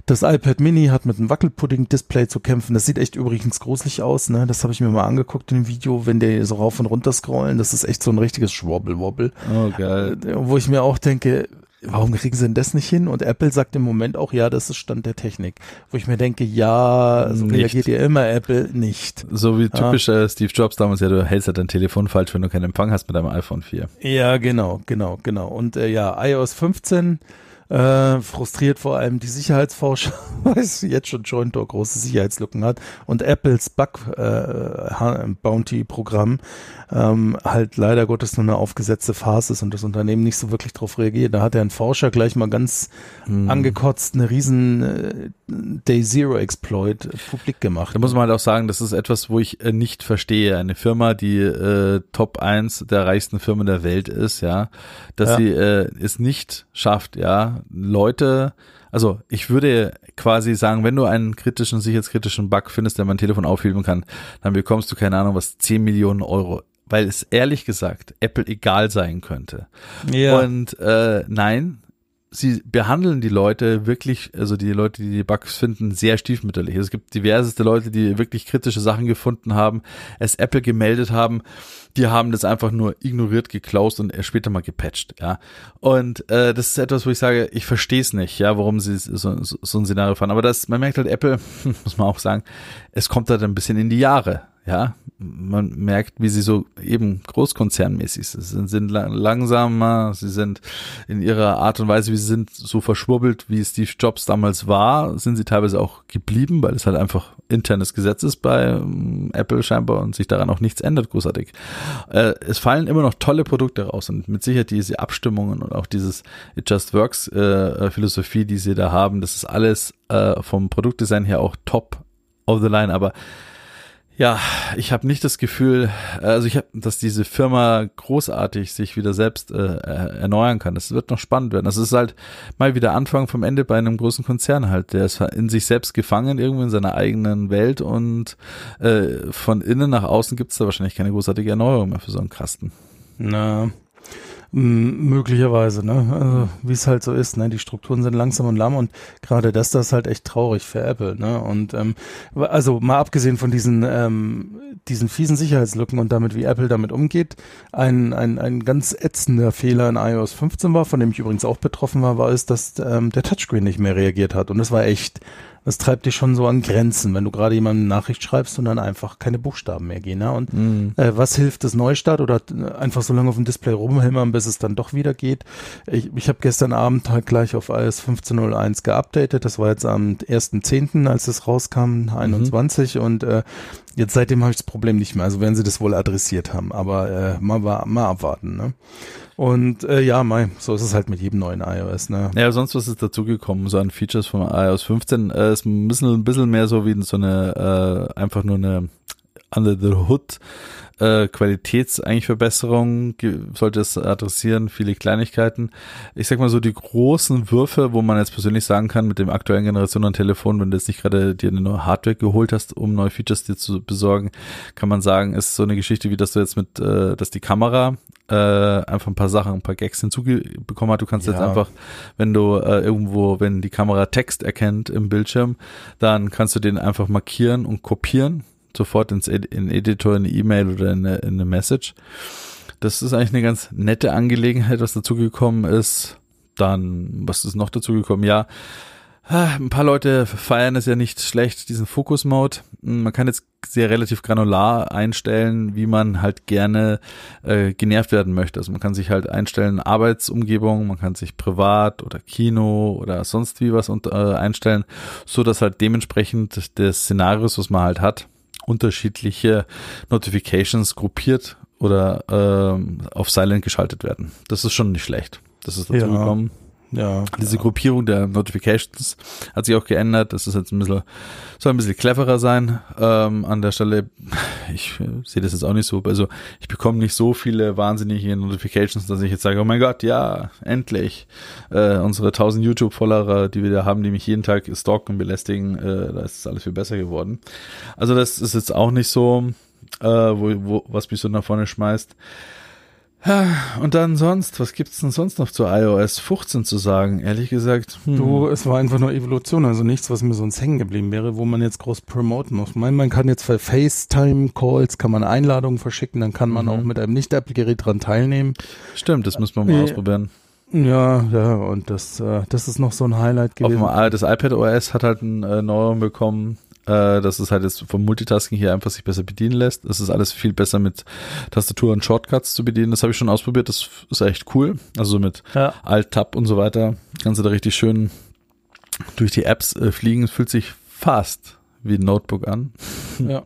Das iPad Mini hat mit einem Wackelpudding-Display zu kämpfen. Das sieht echt übrigens gruselig aus. Ne? Das habe ich mir mal angeguckt in dem Video, wenn der so rauf und runter scrollen. Das ist echt so ein richtiges Schwobbel-Wobbel. Oh, geil. Wo ich mir auch denke, warum kriegen sie denn das nicht hin? Und Apple sagt im Moment auch, ja, das ist Stand der Technik. Wo ich mir denke, ja, so reagiert ihr immer Apple nicht. So wie typisch ja. Steve Jobs damals, ja, du hältst ja dein Telefon falsch, wenn du keinen Empfang hast mit deinem iPhone 4. Ja, genau, genau, genau. Und äh, ja, iOS 15 Äh, frustriert vor allem die Sicherheitsforscher, weil es jetzt schon Joint Door große Sicherheitslücken hat und Apples Bug äh, Bounty Programm ähm, halt leider Gottes nur eine aufgesetzte Phase ist und das Unternehmen nicht so wirklich darauf reagiert. Da hat er ein Forscher gleich mal ganz hm. angekotzt eine riesen äh, Day Zero Exploit publik gemacht. Da muss man halt auch sagen, das ist etwas, wo ich äh, nicht verstehe. Eine Firma, die äh, Top 1 der reichsten Firmen der Welt ist, ja, dass ja. sie äh, es nicht schafft, ja, Leute also ich würde quasi sagen, wenn du einen kritischen, sicherheitskritischen Bug findest, der mein Telefon aufheben kann, dann bekommst du keine Ahnung was, 10 Millionen Euro weil es ehrlich gesagt Apple egal sein könnte. Ja. Und äh, nein, sie behandeln die Leute wirklich, also die Leute, die die Bugs finden, sehr stiefmütterlich. Es gibt diverseste Leute, die wirklich kritische Sachen gefunden haben, es Apple gemeldet haben, die haben das einfach nur ignoriert, geklaust und später mal gepatcht, ja. Und äh, das ist etwas, wo ich sage, ich verstehe es nicht, ja, warum sie so, so, so ein Szenario fahren. Aber das, man merkt halt, Apple, muss man auch sagen, es kommt halt ein bisschen in die Jahre ja, man merkt, wie sie so eben großkonzernmäßig sind, sind langsamer, sie sind in ihrer Art und Weise, wie sie sind, so verschwurbelt, wie Steve Jobs damals war, sind sie teilweise auch geblieben, weil es halt einfach internes Gesetz ist bei ähm, Apple scheinbar und sich daran auch nichts ändert, großartig. Äh, es fallen immer noch tolle Produkte raus und mit Sicherheit diese Abstimmungen und auch dieses It Just Works äh, Philosophie, die sie da haben, das ist alles äh, vom Produktdesign her auch top of the line, aber ja, ich habe nicht das Gefühl, also ich habe, dass diese Firma großartig sich wieder selbst äh, erneuern kann. Das wird noch spannend werden. Das ist halt mal wieder Anfang vom Ende bei einem großen Konzern halt. Der ist in sich selbst gefangen, irgendwo in seiner eigenen Welt und äh, von innen nach außen gibt es da wahrscheinlich keine großartige Erneuerung mehr für so einen Kasten. Na, Möglicherweise, ne? Also, wie es halt so ist, ne? Die Strukturen sind langsam und lahm und gerade das, das ist halt echt traurig für Apple, ne? Und ähm, also mal abgesehen von diesen ähm, diesen fiesen Sicherheitslücken und damit, wie Apple damit umgeht, ein, ein, ein ganz ätzender Fehler in iOS 15 war, von dem ich übrigens auch betroffen war, war ist, dass ähm, der Touchscreen nicht mehr reagiert hat. Und das war echt das treibt dich schon so an Grenzen, wenn du gerade jemandem Nachricht schreibst und dann einfach keine Buchstaben mehr gehen. Ne? Und mhm. äh, was hilft das Neustart oder einfach so lange auf dem Display rumhämmern, bis es dann doch wieder geht? Ich, ich habe gestern Abend halt gleich auf iOS 15.01 geupdatet. Das war jetzt am 1.10., als es rauskam, 21 mhm. und äh, jetzt seitdem habe ich das Problem nicht mehr. Also werden sie das wohl adressiert haben, aber äh, mal, mal abwarten. Ne? Und äh, ja, Mai, so ist es halt mit jedem neuen iOS. Ne? Ja, sonst was ist dazugekommen, so an Features von iOS 15. Äh, ist ein bisschen, ein bisschen mehr so wie so eine, äh, einfach nur eine Under the Hood äh, Qualitäts eigentlich Verbesserung sollte es adressieren, viele Kleinigkeiten. Ich sag mal so die großen Würfe, wo man jetzt persönlich sagen kann, mit dem aktuellen Generation an Telefon, wenn du jetzt nicht gerade dir eine neue Hardware geholt hast, um neue Features dir zu besorgen, kann man sagen, ist so eine Geschichte, wie dass du jetzt mit, äh, dass die Kamera äh, einfach ein paar Sachen, ein paar Gags hinzubekommen hat. Du kannst ja. jetzt einfach, wenn du äh, irgendwo, wenn die Kamera Text erkennt im Bildschirm, dann kannst du den einfach markieren und kopieren, sofort ins Ed in Editor, in eine E-Mail oder in eine, in eine Message. Das ist eigentlich eine ganz nette Angelegenheit, was dazugekommen ist. Dann, was ist noch dazugekommen? Ja, ein paar Leute feiern es ja nicht schlecht, diesen Focus-Mode. Man kann jetzt sehr relativ granular einstellen, wie man halt gerne äh, genervt werden möchte. Also man kann sich halt einstellen Arbeitsumgebung, man kann sich privat oder Kino oder sonst wie was und, äh, einstellen, so dass halt dementsprechend des Szenarios, was man halt hat, unterschiedliche Notifications gruppiert oder äh, auf Silent geschaltet werden. Das ist schon nicht schlecht. Das ist dazu ja. gekommen. Ja. Diese ja. Gruppierung der Notifications hat sich auch geändert. Das ist jetzt ein bisschen, soll ein bisschen cleverer sein. Ähm, an der Stelle, ich sehe das jetzt auch nicht so. Also ich bekomme nicht so viele wahnsinnige Notifications, dass ich jetzt sage, oh mein Gott, ja, endlich. Äh, unsere 1000 YouTube-Follower, die wir da haben, die mich jeden Tag stalken und belästigen, äh, da ist alles viel besser geworden. Also das ist jetzt auch nicht so, äh, wo, wo, was mich so nach vorne schmeißt. Und dann sonst, was gibt's denn sonst noch zu iOS 15 zu sagen? Ehrlich gesagt, hm. du, es war einfach nur Evolution, also nichts, was mir sonst hängen geblieben wäre, wo man jetzt groß promoten muss. Man, man kann jetzt für FaceTime-Calls kann man Einladungen verschicken, dann kann man mhm. auch mit einem Nicht-Apple-Gerät dran teilnehmen. Stimmt, das müssen wir mal äh, ausprobieren. Ja, ja, und das, äh, das ist noch so ein Highlight gewesen. Dem, das iPad OS hat halt eine äh, Neuerung bekommen, äh, dass es halt jetzt vom Multitasking hier einfach sich besser bedienen lässt. Es ist alles viel besser mit Tastatur und Shortcuts zu bedienen. Das habe ich schon ausprobiert. Das ist echt cool. Also mit ja. Alt-Tab und so weiter kannst du da richtig schön durch die Apps äh, fliegen. Es fühlt sich fast wie ein Notebook an. Ja.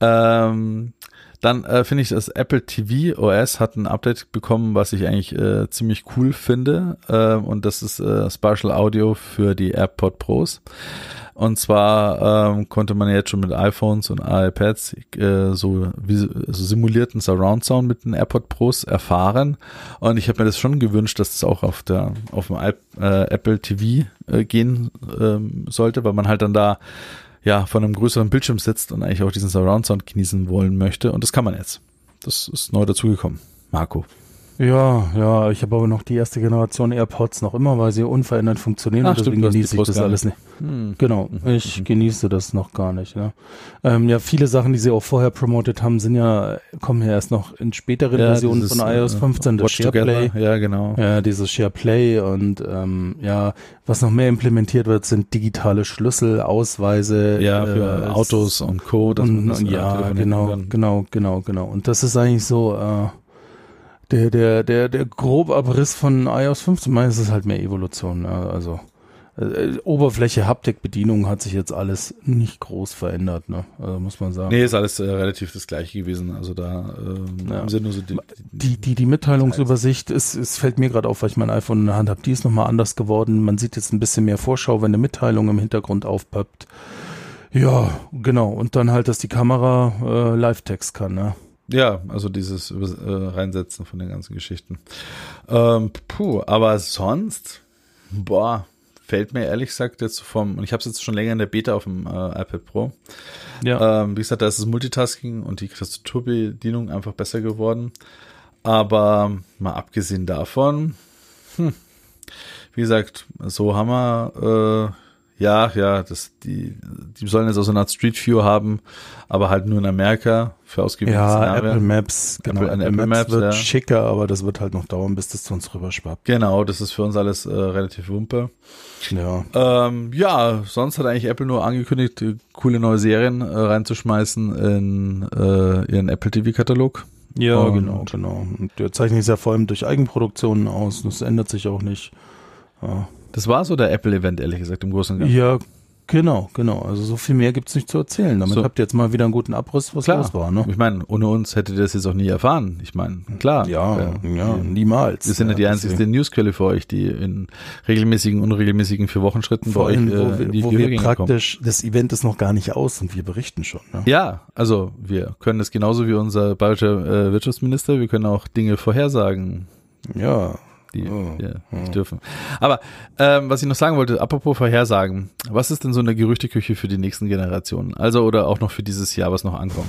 ähm, dann äh, finde ich, das Apple TV OS hat ein Update bekommen, was ich eigentlich äh, ziemlich cool finde. Äh, und das ist äh, Spatial Audio für die AirPod Pros. Und zwar ähm, konnte man jetzt schon mit iPhones und iPads äh, so, wie, so simulierten Surround Sound mit den AirPod Pros erfahren. Und ich habe mir das schon gewünscht, dass das auch auf der auf dem I äh, Apple TV äh, gehen ähm, sollte, weil man halt dann da ja von einem größeren Bildschirm sitzt und eigentlich auch diesen Surround Sound genießen wollen möchte. Und das kann man jetzt. Das ist neu dazugekommen. Marco. Ja, ja, ich habe aber noch die erste Generation AirPods noch immer, weil sie unverändert funktionieren Ach, deswegen genieße ich das alles nicht. Hm. Genau, mhm. ich mhm. genieße das noch gar nicht. Ja. Ähm, ja, viele Sachen, die sie auch vorher promotet haben, sind ja, kommen ja erst noch in späteren ja, Versionen dieses, von iOS 15, das SharePlay. Ja, genau. Ja, dieses SharePlay und ähm, ja, was noch mehr implementiert wird, sind digitale Schlüssel, Ausweise. Ja, für äh, Autos und Code. Und, und, ja, genau, genau, genau, genau. Und das ist eigentlich so, äh, der, der, der, der grobe Abriss von iOS 15, meistens ist es halt mehr Evolution. Ja, also äh, Oberfläche, Haptik, Bedienung hat sich jetzt alles nicht groß verändert, ne? Also muss man sagen. Nee, ist alles äh, relativ das gleiche gewesen. Also da ähm, ja. sind nur so die, die, die, die Mitteilungsübersicht ist, es fällt mir gerade auf, weil ich mein iPhone in der Hand habe, die ist nochmal anders geworden. Man sieht jetzt ein bisschen mehr Vorschau, wenn eine Mitteilung im Hintergrund aufpoppt. Ja, genau. Und dann halt, dass die Kamera äh, Live-Text kann, ne? Ja, also dieses äh, Reinsetzen von den ganzen Geschichten. Ähm, puh, aber sonst, boah, fällt mir ehrlich gesagt jetzt vom, und ich habe es jetzt schon länger in der Beta auf dem äh, iPad Pro. Ja. Ähm, wie gesagt, da ist das Multitasking und die Tastaturbedienung einfach besser geworden. Aber mal abgesehen davon, hm, wie gesagt, so haben wir äh, ja, ja, das, die, die sollen jetzt auch so eine Art Street View haben, aber halt nur in Amerika für ausgewählte ja, Szenarien. Apple Maps, genau. Apple, Apple, Apple Maps, Maps, wird ja. schicker, aber das wird halt noch dauern, bis das zu uns rüber schwappt. Genau, das ist für uns alles äh, relativ wumpe. Ja. Ähm, ja, sonst hat eigentlich Apple nur angekündigt, coole neue Serien äh, reinzuschmeißen in äh, ihren Apple TV-Katalog. Ja, Und genau, genau. Und der zeichnet sich ja vor allem durch Eigenproduktionen aus. Das ändert sich auch nicht. Ja. Das war so der Apple-Event, ehrlich gesagt, im Großen und Ganzen. Ja, genau, genau. Also so viel mehr gibt's nicht zu erzählen. Damit so. habt ihr jetzt mal wieder einen guten Abriss, was klar. los war. Ne? Ich meine, ohne uns hättet ihr das jetzt auch nie erfahren. Ich meine, klar. Ja, ja, ja, niemals. Wir sind ja, die einzige Newsquelle für euch, die in regelmäßigen, unregelmäßigen vier Wochen Schritten Vor bei allem, euch wo, äh, die wo wir praktisch, kommen. das Event ist noch gar nicht aus und wir berichten schon. Ne? Ja, also wir können das genauso wie unser bayerischer äh, Wirtschaftsminister, wir können auch Dinge vorhersagen. Ja, die oh, ja, nicht oh. dürfen. Aber ähm, was ich noch sagen wollte, apropos Vorhersagen, was ist denn so eine Gerüchteküche für die nächsten Generationen? Also oder auch noch für dieses Jahr, was noch ankommt?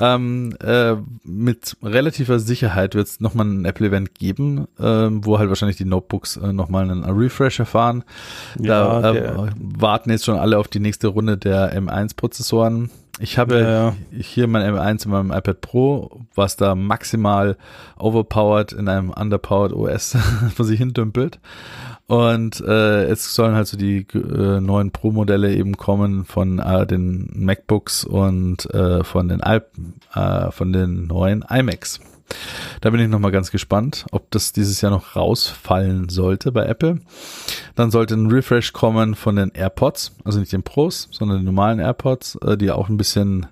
Ähm, äh, mit relativer Sicherheit wird es nochmal ein Apple-Event geben, ähm, wo halt wahrscheinlich die Notebooks äh, nochmal einen Refresh erfahren. Ja, da äh, warten jetzt schon alle auf die nächste Runde der M1-Prozessoren. Ich habe ja, hier mein M1 in meinem iPad Pro, was da maximal overpowered in einem underpowered OS vor sich hin dümpelt. Und äh, jetzt sollen halt so die äh, neuen Pro-Modelle eben kommen von äh, den MacBooks und äh, von den I äh, von den neuen iMacs. Da bin ich nochmal ganz gespannt, ob das dieses Jahr noch rausfallen sollte bei Apple. Dann sollte ein Refresh kommen von den AirPods, also nicht den Pros, sondern den normalen AirPods, äh, die auch ein bisschen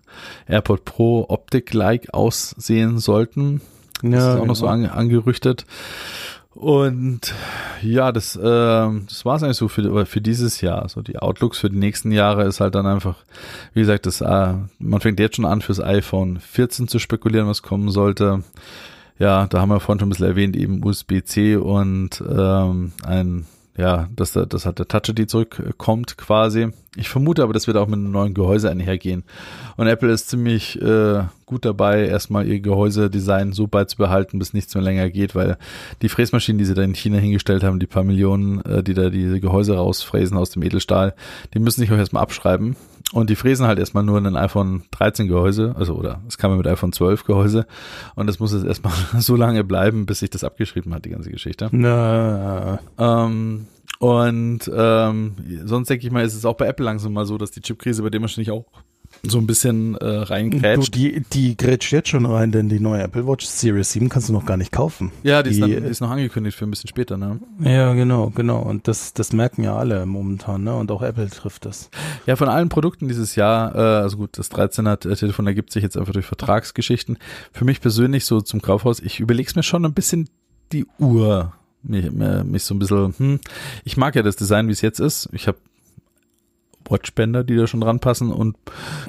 AirPod Pro Optik-like aussehen sollten. Das ja, ist auch noch so genau. an, angerüchtet. Und ja, das, äh, das war es eigentlich so für, für dieses Jahr. So die Outlooks für die nächsten Jahre ist halt dann einfach, wie gesagt, das, äh, man fängt jetzt schon an fürs iPhone 14 zu spekulieren, was kommen sollte. Ja, da haben wir vorhin schon ein bisschen erwähnt, eben USB-C und ähm, ein ja, dass, da, dass halt der Touch ID zurückkommt quasi. Ich vermute aber, das wird auch mit einem neuen Gehäuse einhergehen. Und Apple ist ziemlich äh, gut dabei, erstmal ihr Gehäusedesign so beizubehalten, bis nichts mehr länger geht, weil die Fräsmaschinen, die sie da in China hingestellt haben, die paar Millionen, äh, die da diese Gehäuse rausfräsen aus dem Edelstahl, die müssen sich auch erstmal abschreiben. Und die fräsen halt erstmal nur ein iPhone 13 Gehäuse, also oder es kam ja mit iPhone 12 Gehäuse. Und das muss jetzt erstmal so lange bleiben, bis sich das abgeschrieben hat, die ganze Geschichte. Na. Ähm, Und ähm, sonst denke ich mal, ist es auch bei Apple langsam mal so, dass die Chipkrise bei dem wahrscheinlich auch so ein bisschen äh, reingrätscht. Du, die, die grätscht jetzt schon rein, denn die neue Apple Watch Series 7 kannst du noch gar nicht kaufen. Ja, die, die ist, dann, die ist noch angekündigt für ein bisschen später, ne? Ja, genau, genau. Und das, das merken ja alle momentan, ne? Und auch Apple trifft das. Ja, von allen Produkten dieses Jahr, äh, also gut, das 13er Telefon ergibt sich jetzt einfach durch Vertragsgeschichten. Für mich persönlich so zum Kaufhaus, ich überlege es mir schon ein bisschen die Uhr mich, mich so ein bisschen, hm, ich mag ja das Design, wie es jetzt ist. Ich habe Watchbänder, die da schon dran passen und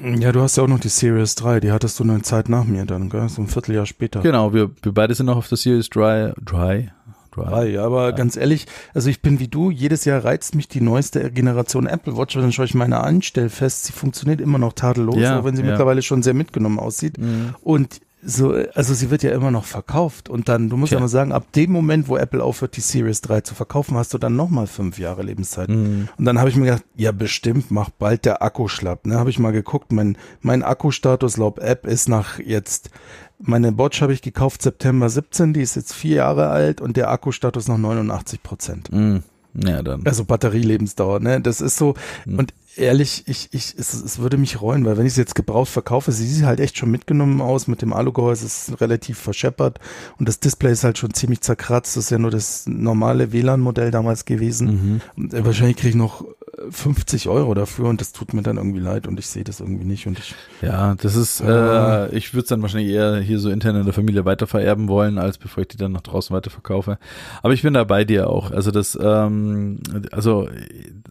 ja, du hast ja auch noch die Series 3, die hattest du eine Zeit nach mir dann, gell? so ein Vierteljahr später. Genau, wir, wir beide sind noch auf der Series Dry, Dry, Dry. aber ja. ganz ehrlich, also ich bin wie du, jedes Jahr reizt mich die neueste Generation Apple Watch, dann schaue ich meine Anstell fest, sie funktioniert immer noch tadellos, ja, auch wenn sie ja. mittlerweile schon sehr mitgenommen aussieht. Mhm. Und so, also sie wird ja immer noch verkauft und dann, du musst ja, ja mal sagen, ab dem Moment, wo Apple aufhört, die Series 3 zu verkaufen, hast du dann nochmal fünf Jahre Lebenszeit. Mhm. Und dann habe ich mir gedacht, ja bestimmt, macht bald der Akku schlapp. Ne, habe ich mal geguckt, mein, mein Akkustatus laut App ist nach jetzt, meine Watch habe ich gekauft September 17, die ist jetzt vier Jahre alt und der Akkustatus noch 89 Prozent. Mhm. Ja, dann. Also Batterielebensdauer, ne? Das ist so. Mhm. Und ehrlich, ich, ich, es, es würde mich reuen, weil wenn ich sie jetzt gebraucht verkaufe, sie sieht halt echt schon mitgenommen aus mit dem Alugehäuse, es ist relativ verscheppert und das Display ist halt schon ziemlich zerkratzt. Das ist ja nur das normale WLAN-Modell damals gewesen. Mhm. Und wahrscheinlich kriege ich noch 50 Euro dafür und das tut mir dann irgendwie leid und ich sehe das irgendwie nicht und ich. Ja, das ist, äh, ich würde es dann wahrscheinlich eher hier so intern in der Familie weitervererben wollen, als bevor ich die dann nach draußen weiterverkaufe. Aber ich bin da bei dir auch. Also das, ähm, also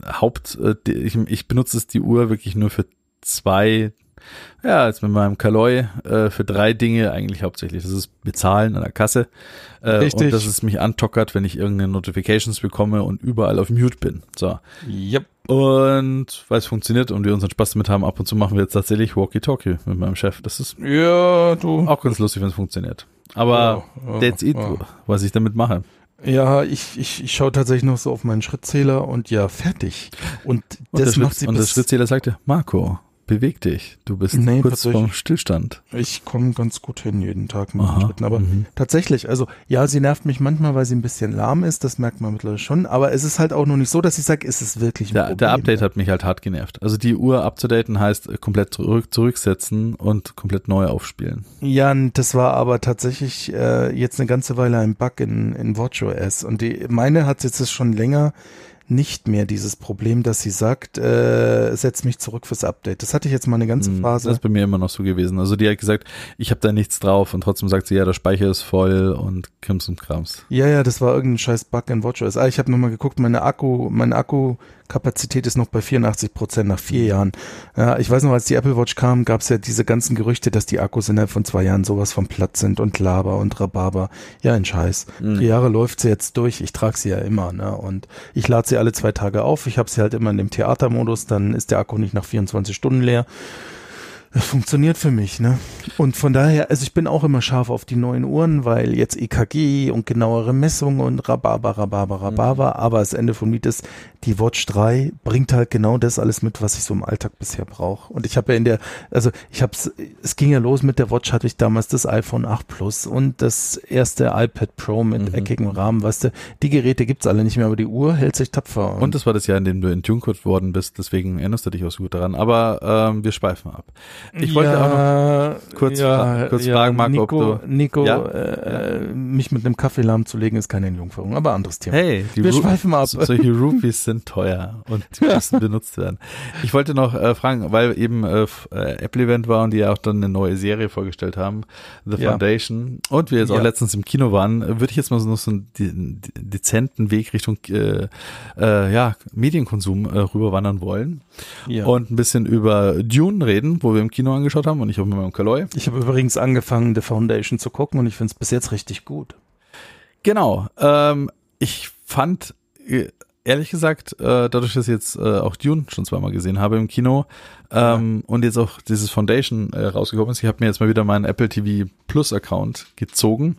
Haupt, äh, ich, ich benutze es die Uhr wirklich nur für zwei ja, jetzt mit meinem Kaloi äh, für drei Dinge eigentlich hauptsächlich. Das ist Bezahlen an der Kasse äh, Richtig. und dass es mich antockert, wenn ich irgendeine Notifications bekomme und überall auf Mute bin. So. Yep. Und weil es funktioniert und wir unseren Spaß damit haben, ab und zu machen wir jetzt tatsächlich Walkie-Talkie mit meinem Chef. Das ist ja, du. auch ganz lustig, wenn es funktioniert. Aber ja, ja, that's it, ja. was ich damit mache. Ja, ich, ich, ich schaue tatsächlich noch so auf meinen Schrittzähler und ja, fertig. Und, und das macht sie Und der Schrittzähler sagte, Marco, beweg dich. Du bist nee, kurz vorm Stillstand. Ich komme ganz gut hin jeden Tag mit Aha, Schritten. Aber mhm. tatsächlich, also ja, sie nervt mich manchmal, weil sie ein bisschen lahm ist. Das merkt man mittlerweile schon. Aber es ist halt auch noch nicht so, dass ich sage, ist es wirklich ein der, Problem. Der Update hat mich halt hart genervt. Also die Uhr abzudaten heißt komplett zurück, zurücksetzen und komplett neu aufspielen. Ja, das war aber tatsächlich äh, jetzt eine ganze Weile ein Bug in, in WatchOS. Und die, meine hat jetzt schon länger nicht mehr dieses Problem, dass sie sagt, äh, setz mich zurück fürs Update. Das hatte ich jetzt mal eine ganze hm, Phase. Das ist bei mir immer noch so gewesen. Also die hat gesagt, ich habe da nichts drauf und trotzdem sagt sie, ja, der Speicher ist voll und Krims und Krams. Ja, ja, das war irgendein scheiß Bug in WatchOS. Ah, ich habe nochmal geguckt, meine Akku, mein Akku Kapazität ist noch bei 84 Prozent nach vier Jahren. Ja, ich weiß noch, als die Apple Watch kam, gab es ja diese ganzen Gerüchte, dass die Akkus innerhalb von zwei Jahren sowas von Platz sind und Laber und Rhabarber. Ja, ein Scheiß. Mhm. Vier Jahre läuft sie jetzt durch. Ich trage sie ja immer. Ne? Und ich lade sie alle zwei Tage auf. Ich habe sie halt immer in dem Theatermodus. Dann ist der Akku nicht nach 24 Stunden leer. Das funktioniert für mich, ne? Und von daher, also ich bin auch immer scharf auf die neuen Uhren, weil jetzt EKG und genauere Messungen und Rhabarber, Rhabarber, Rhabarber, mhm. aber das Ende vom Lied ist, die Watch 3 bringt halt genau das alles mit, was ich so im Alltag bisher brauche. Und ich habe ja in der, also ich hab's, es ging ja los mit der Watch, hatte ich damals das iPhone 8 Plus und das erste iPad Pro mit mhm. eckigem Rahmen, weißt du, die Geräte gibt's alle nicht mehr, aber die Uhr hält sich tapfer. Und, und das war das Jahr, in dem du in worden bist, deswegen erinnerst du dich auch so gut daran. Aber ähm, wir schweifen ab. Ich wollte ja, auch noch kurz, ja, kurz ja, fragen, Marco, Nico, ob du. Nico, ja? Äh, mich mit einem Kaffee lahmzulegen ist keine Entjungferung, aber anderes Thema. Hey, wir Ru schweifen mal ab. Solche Rupees sind teuer und die müssen benutzt werden. Ich wollte noch äh, fragen, weil eben äh, äh, Apple-Event war und die ja auch dann eine neue Serie vorgestellt haben, The Foundation, und wir jetzt auch letztens im Kino waren, würde ich jetzt mal so noch so einen dezenten Weg Richtung äh, äh, ja, Medienkonsum äh, rüberwandern wollen und ein bisschen über Dune reden, wo wir im Kino angeschaut haben und ich auch mit meinem Kaloi. Ich habe übrigens angefangen, The Foundation zu gucken und ich finde es bis jetzt richtig gut. Genau. Ähm, ich fand, äh, ehrlich gesagt, äh, dadurch, dass ich jetzt äh, auch Dune schon zweimal gesehen habe im Kino ähm, ja. und jetzt auch dieses Foundation äh, rausgekommen ist, ich habe mir jetzt mal wieder meinen Apple TV Plus Account gezogen,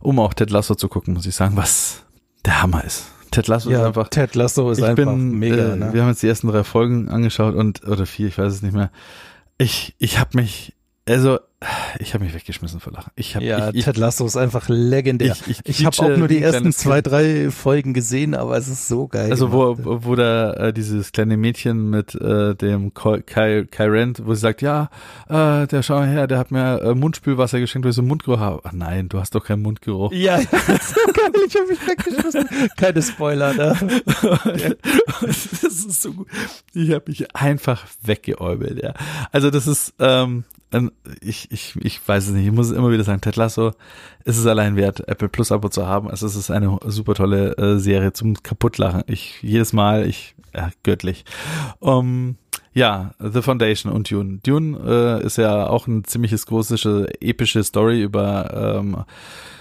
um auch Ted Lasso zu gucken, muss ich sagen, was der Hammer ist. Ted Lasso ja, ist einfach. Ted Lasso ist einfach bin, mega. Äh, ne? Wir haben jetzt die ersten drei Folgen angeschaut und oder vier, ich weiß es nicht mehr ich, ich habe mich, also ich habe mich weggeschmissen vor Lachen. Ich hab, ja, ich, Ted Lasso ist einfach legendär. Ich, ich, ich habe auch nur die ersten zwei, drei Folgen gesehen, aber es ist so geil. Also wo, wo da äh, dieses kleine Mädchen mit äh, dem Kai, Kai Rent, wo sie sagt, ja, äh, der schau mal her, der hat mir äh, Mundspülwasser geschenkt, weil ich so einen Mundgeruch habe. Ach nein, du hast doch keinen Mundgeruch. Ja, ja so geil, ich habe mich weggeschmissen. Keine Spoiler da. das ist so gut. Ich habe mich einfach weggeäubelt, ja. Also das ist, ähm, ich, ich, ich weiß es nicht, ich muss es immer wieder sagen, Ted Lasso ist es allein wert, Apple Plus Abo zu haben. Also es ist eine super tolle äh, Serie zum Kaputtlachen. Ich, jedes Mal, ich, ja, göttlich. Um, ja, The Foundation und Dune. Dune äh, ist ja auch ein ziemliches große, epische Story über ähm,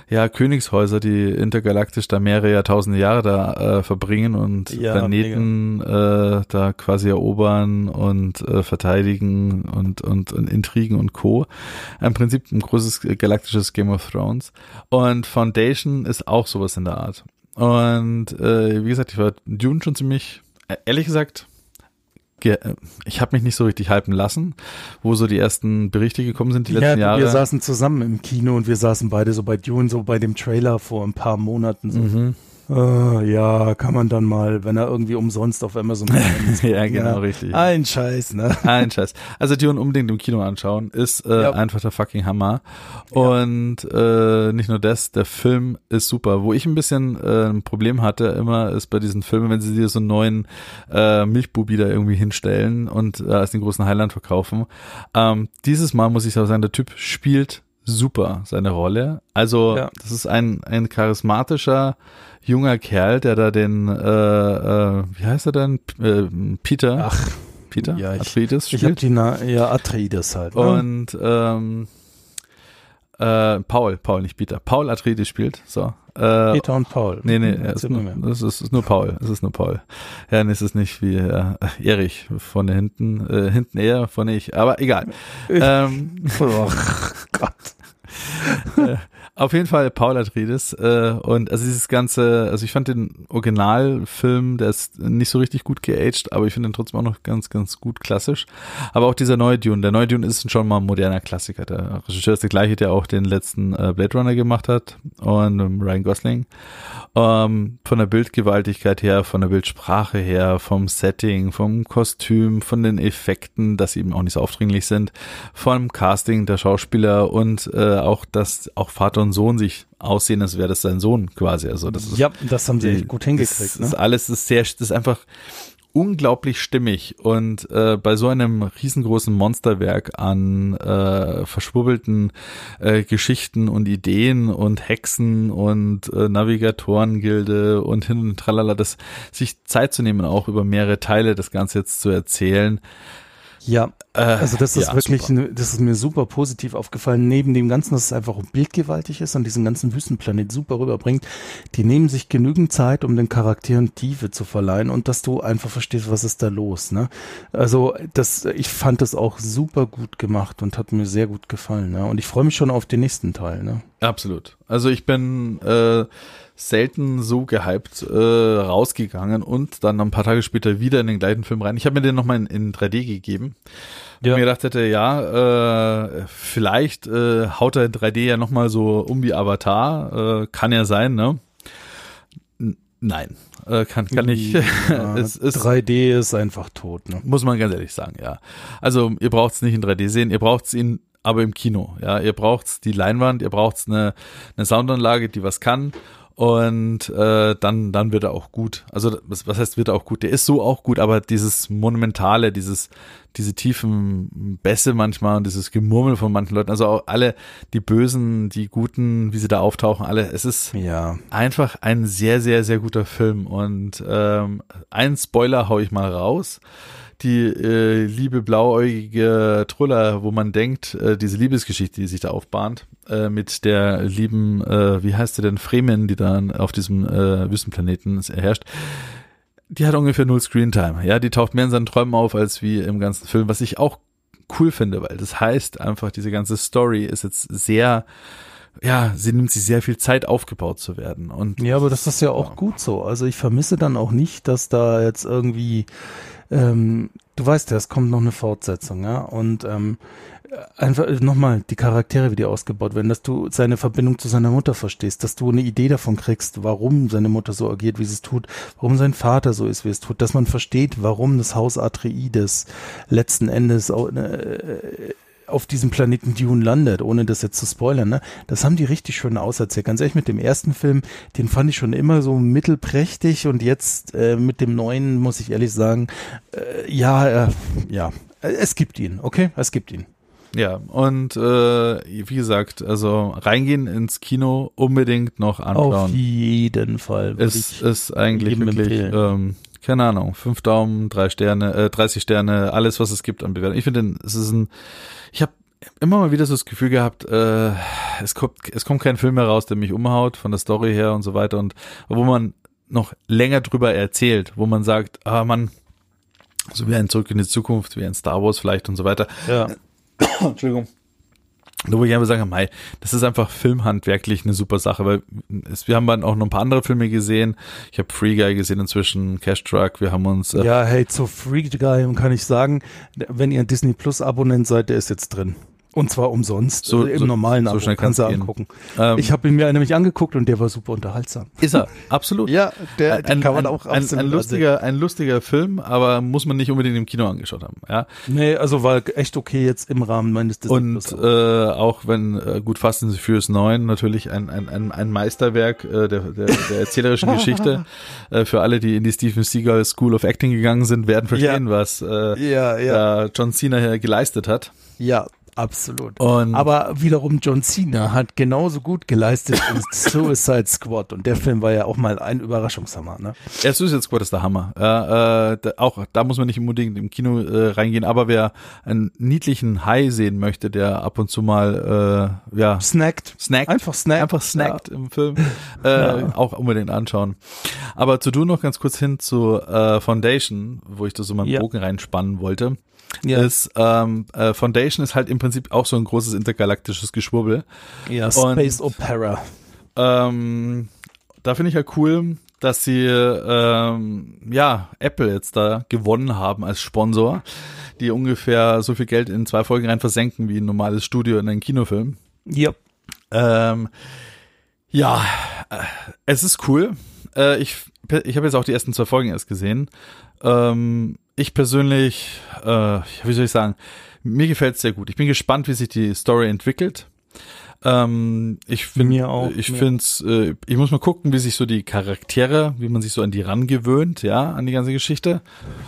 ja, Königshäuser, die intergalaktisch da mehrere Jahrtausende Jahre da äh, verbringen und ja, Planeten äh, da quasi erobern und äh, verteidigen und, und, und Intrigen und Co. Im Prinzip ein großes galaktisches Game of Thrones. Und Foundation ist auch sowas in der Art. Und äh, wie gesagt, ich war Dune schon ziemlich, äh, ehrlich gesagt, ich habe mich nicht so richtig hypen lassen, wo so die ersten Berichte gekommen sind die ja, letzten Jahre. Wir saßen zusammen im Kino und wir saßen beide so bei Dune, so bei dem Trailer vor ein paar Monaten. So. Mhm. Uh, ja, kann man dann mal, wenn er irgendwie umsonst auf Amazon Ja, genau, ja. richtig. Ein Scheiß, ne? Ein Scheiß. Also Dune unbedingt im Kino anschauen, ist äh, ja. einfach der fucking Hammer. Und äh, nicht nur das, der Film ist super. Wo ich ein bisschen äh, ein Problem hatte, immer ist bei diesen Filmen, wenn sie dir so einen neuen äh, Milchbubi da irgendwie hinstellen und äh, als den großen Highland verkaufen. Ähm, dieses Mal muss ich aber sagen, der Typ spielt super seine Rolle. Also ja. das ist ein, ein charismatischer junger Kerl, der da den, äh, äh, wie heißt er denn? Äh, Peter. Ach, Peter? Ja, ich, Atreides spielt. Ich hab die, Na ja, Atreides halt. Ne? Und ähm, äh, Paul, Paul, nicht Peter. Paul Atreides spielt. So. Äh, Peter und Paul. Nee, nee, es ist, nur, es ist, ist, nur Paul. Es ist nur Paul. Ja, nee, es ist nicht wie äh, Erich von hinten. Äh, hinten eher, von ich. Aber egal. ähm, oh Gott. Auf jeden Fall Paul Atreides äh, und also dieses ganze, also ich fand den Originalfilm, der ist nicht so richtig gut geaged, aber ich finde ihn trotzdem auch noch ganz, ganz gut klassisch. Aber auch dieser neue Dune, der neue Dune ist schon mal ein moderner Klassiker. Der Regisseur ist der gleiche, der auch den letzten äh, Blade Runner gemacht hat und ähm, Ryan Gosling. Ähm, von der Bildgewaltigkeit her, von der Bildsprache her, vom Setting, vom Kostüm, von den Effekten, dass sie eben auch nicht so aufdringlich sind, vom Casting der Schauspieler und äh, auch, dass auch Vater und Sohn sich aussehen, als wäre das sein Sohn quasi. Also das ist, ja, das haben sie gut hingekriegt. Das, ne? das alles ist sehr, das ist einfach unglaublich stimmig und äh, bei so einem riesengroßen Monsterwerk an äh, verschwurbelten äh, Geschichten und Ideen und Hexen und äh, Navigatorengilde und hin und tralala, das sich Zeit zu nehmen, auch über mehrere Teile das Ganze jetzt zu erzählen, ja, äh, also das ist ja, wirklich, super. das ist mir super positiv aufgefallen. Neben dem Ganzen, dass es einfach bildgewaltig ist und diesen ganzen Wüstenplanet super rüberbringt, die nehmen sich genügend Zeit, um den Charakteren Tiefe zu verleihen und dass du einfach verstehst, was ist da los. Ne? Also das, ich fand das auch super gut gemacht und hat mir sehr gut gefallen. Ne? Und ich freue mich schon auf den nächsten Teil. Ne? Absolut. Also ich bin äh, selten so gehypt äh, rausgegangen und dann ein paar Tage später wieder in den gleichen Film rein. Ich habe mir den nochmal in, in 3D gegeben. Ja. Und mir gedacht hätte, ja, äh, vielleicht äh, haut er in 3D ja nochmal so um wie Avatar. Äh, kann ja sein, ne? N nein, äh, kann, kann nicht. Ja, es ist, 3D ist einfach tot, ne? Muss man ganz ehrlich sagen, ja. Also ihr braucht es nicht in 3D sehen, ihr braucht es ihn aber im Kino. Ja, ihr braucht die Leinwand, ihr braucht eine, eine Soundanlage, die was kann und äh, dann dann wird er auch gut. Also was, was heißt wird er auch gut? Der ist so auch gut, aber dieses monumentale, dieses diese tiefen Bässe manchmal und dieses Gemurmel von manchen Leuten, also auch alle die Bösen, die Guten, wie sie da auftauchen, alle. Es ist ja einfach ein sehr sehr sehr guter Film und ähm, ein Spoiler hau ich mal raus die äh, liebe blauäugige Truller, wo man denkt, äh, diese Liebesgeschichte, die sich da aufbahnt, äh, mit der lieben, äh, wie heißt sie denn, Fremen, die dann auf diesem äh, Wüstenplaneten herrscht, die hat ungefähr null Screentime. Ja, die taucht mehr in seinen Träumen auf als wie im ganzen Film, was ich auch cool finde, weil das heißt einfach, diese ganze Story ist jetzt sehr ja, sie nimmt sich sehr viel Zeit aufgebaut zu werden. Und ja, aber das ist ja auch ja. gut so. Also ich vermisse dann auch nicht, dass da jetzt irgendwie ähm, du weißt ja, es kommt noch eine Fortsetzung, ja. Und ähm, einfach nochmal die Charaktere, wie die ausgebaut werden, dass du seine Verbindung zu seiner Mutter verstehst, dass du eine Idee davon kriegst, warum seine Mutter so agiert, wie sie es tut, warum sein Vater so ist, wie es tut, dass man versteht, warum das Haus Atreides letzten Endes äh, auf diesem Planeten Dune landet, ohne das jetzt zu spoilern, ne? Das haben die richtig schön auserzählt. Ganz ehrlich, mit dem ersten Film, den fand ich schon immer so mittelprächtig und jetzt äh, mit dem neuen, muss ich ehrlich sagen, äh, ja, äh, ja, es gibt ihn, okay? Es gibt ihn. Ja, und äh, wie gesagt, also reingehen ins Kino unbedingt noch anschauen. Auf jeden Fall. Es ist eigentlich wirklich, ähm, keine Ahnung, fünf Daumen, drei Sterne, äh, 30 Sterne, alles, was es gibt an Bewertung. Ich finde, es ist ein, ich habe immer mal wieder so das Gefühl gehabt, äh, es kommt, es kommt kein Film mehr raus, der mich umhaut, von der Story her und so weiter und wo man noch länger drüber erzählt, wo man sagt, ah man, so wie ein Zurück in die Zukunft, wie ein Star Wars vielleicht und so weiter. Ja. Entschuldigung. Da wo ich einfach sagen, Mai, das ist einfach filmhandwerklich eine super Sache, weil es, wir haben dann auch noch ein paar andere Filme gesehen. Ich habe Free Guy gesehen inzwischen, Cash Truck, wir haben uns. Äh ja, hey, zu Free Guy kann ich sagen, wenn ihr ein Disney Plus Abonnent seid, der ist jetzt drin. Und zwar umsonst. So, im so, normalen so Abo. schnell kannst du angucken. Ähm, ich habe ihn mir nämlich angeguckt und der war super unterhaltsam. Ist er, absolut. Ja, der ein, kann man ein, auch ein, ein lustiger, ein lustiger Film, aber muss man nicht unbedingt im Kino angeschaut haben. Ja. Nee, also war echt okay jetzt im Rahmen meines Disney Und äh, auch wenn äh, gut Fast and the Furious 9 natürlich ein, ein, ein, ein Meisterwerk äh, der, der, der erzählerischen Geschichte. Äh, für alle, die in die Stephen Seagal School of Acting gegangen sind, werden verstehen, was äh, ja, ja, da John Cena hier geleistet hat. ja, absolut. Und Aber wiederum John Cena hat genauso gut geleistet in Suicide Squad und der Film war ja auch mal ein Überraschungshammer, ne? Ja, Suicide Squad ist der Hammer. Äh, äh, da, auch da muss man nicht unbedingt im Kino äh, reingehen, aber wer einen niedlichen Hai sehen möchte, der ab und zu mal äh, ja Snackt. snackt, Einfach snackt. einfach snackt im Film, äh, auch unbedingt anschauen. Aber zu du noch ganz kurz hin zu äh, Foundation, wo ich da so meinen Ja. Bogen reinspannen wollte. Ja. Ist ähm, äh, Foundation ist halt im Prinzip auch so ein großes intergalaktisches Geschwurbel. Ja, Space Opera. Ähm, da finde ich ja cool, dass sie ähm, ja Apple jetzt da gewonnen haben als Sponsor, die ungefähr so viel Geld in zwei Folgen rein versenken wie ein normales Studio in einen Kinofilm. Ja. Ähm, ja, äh, es ist cool. Äh, ich ich habe jetzt auch die ersten zwei Folgen erst gesehen. Ähm, ich persönlich, äh, wie soll ich sagen, mir gefällt es sehr gut. Ich bin gespannt, wie sich die Story entwickelt. Ähm, ich finde, ich mir find's, äh, ich muss mal gucken, wie sich so die Charaktere, wie man sich so an die rangewöhnt, ja, an die ganze Geschichte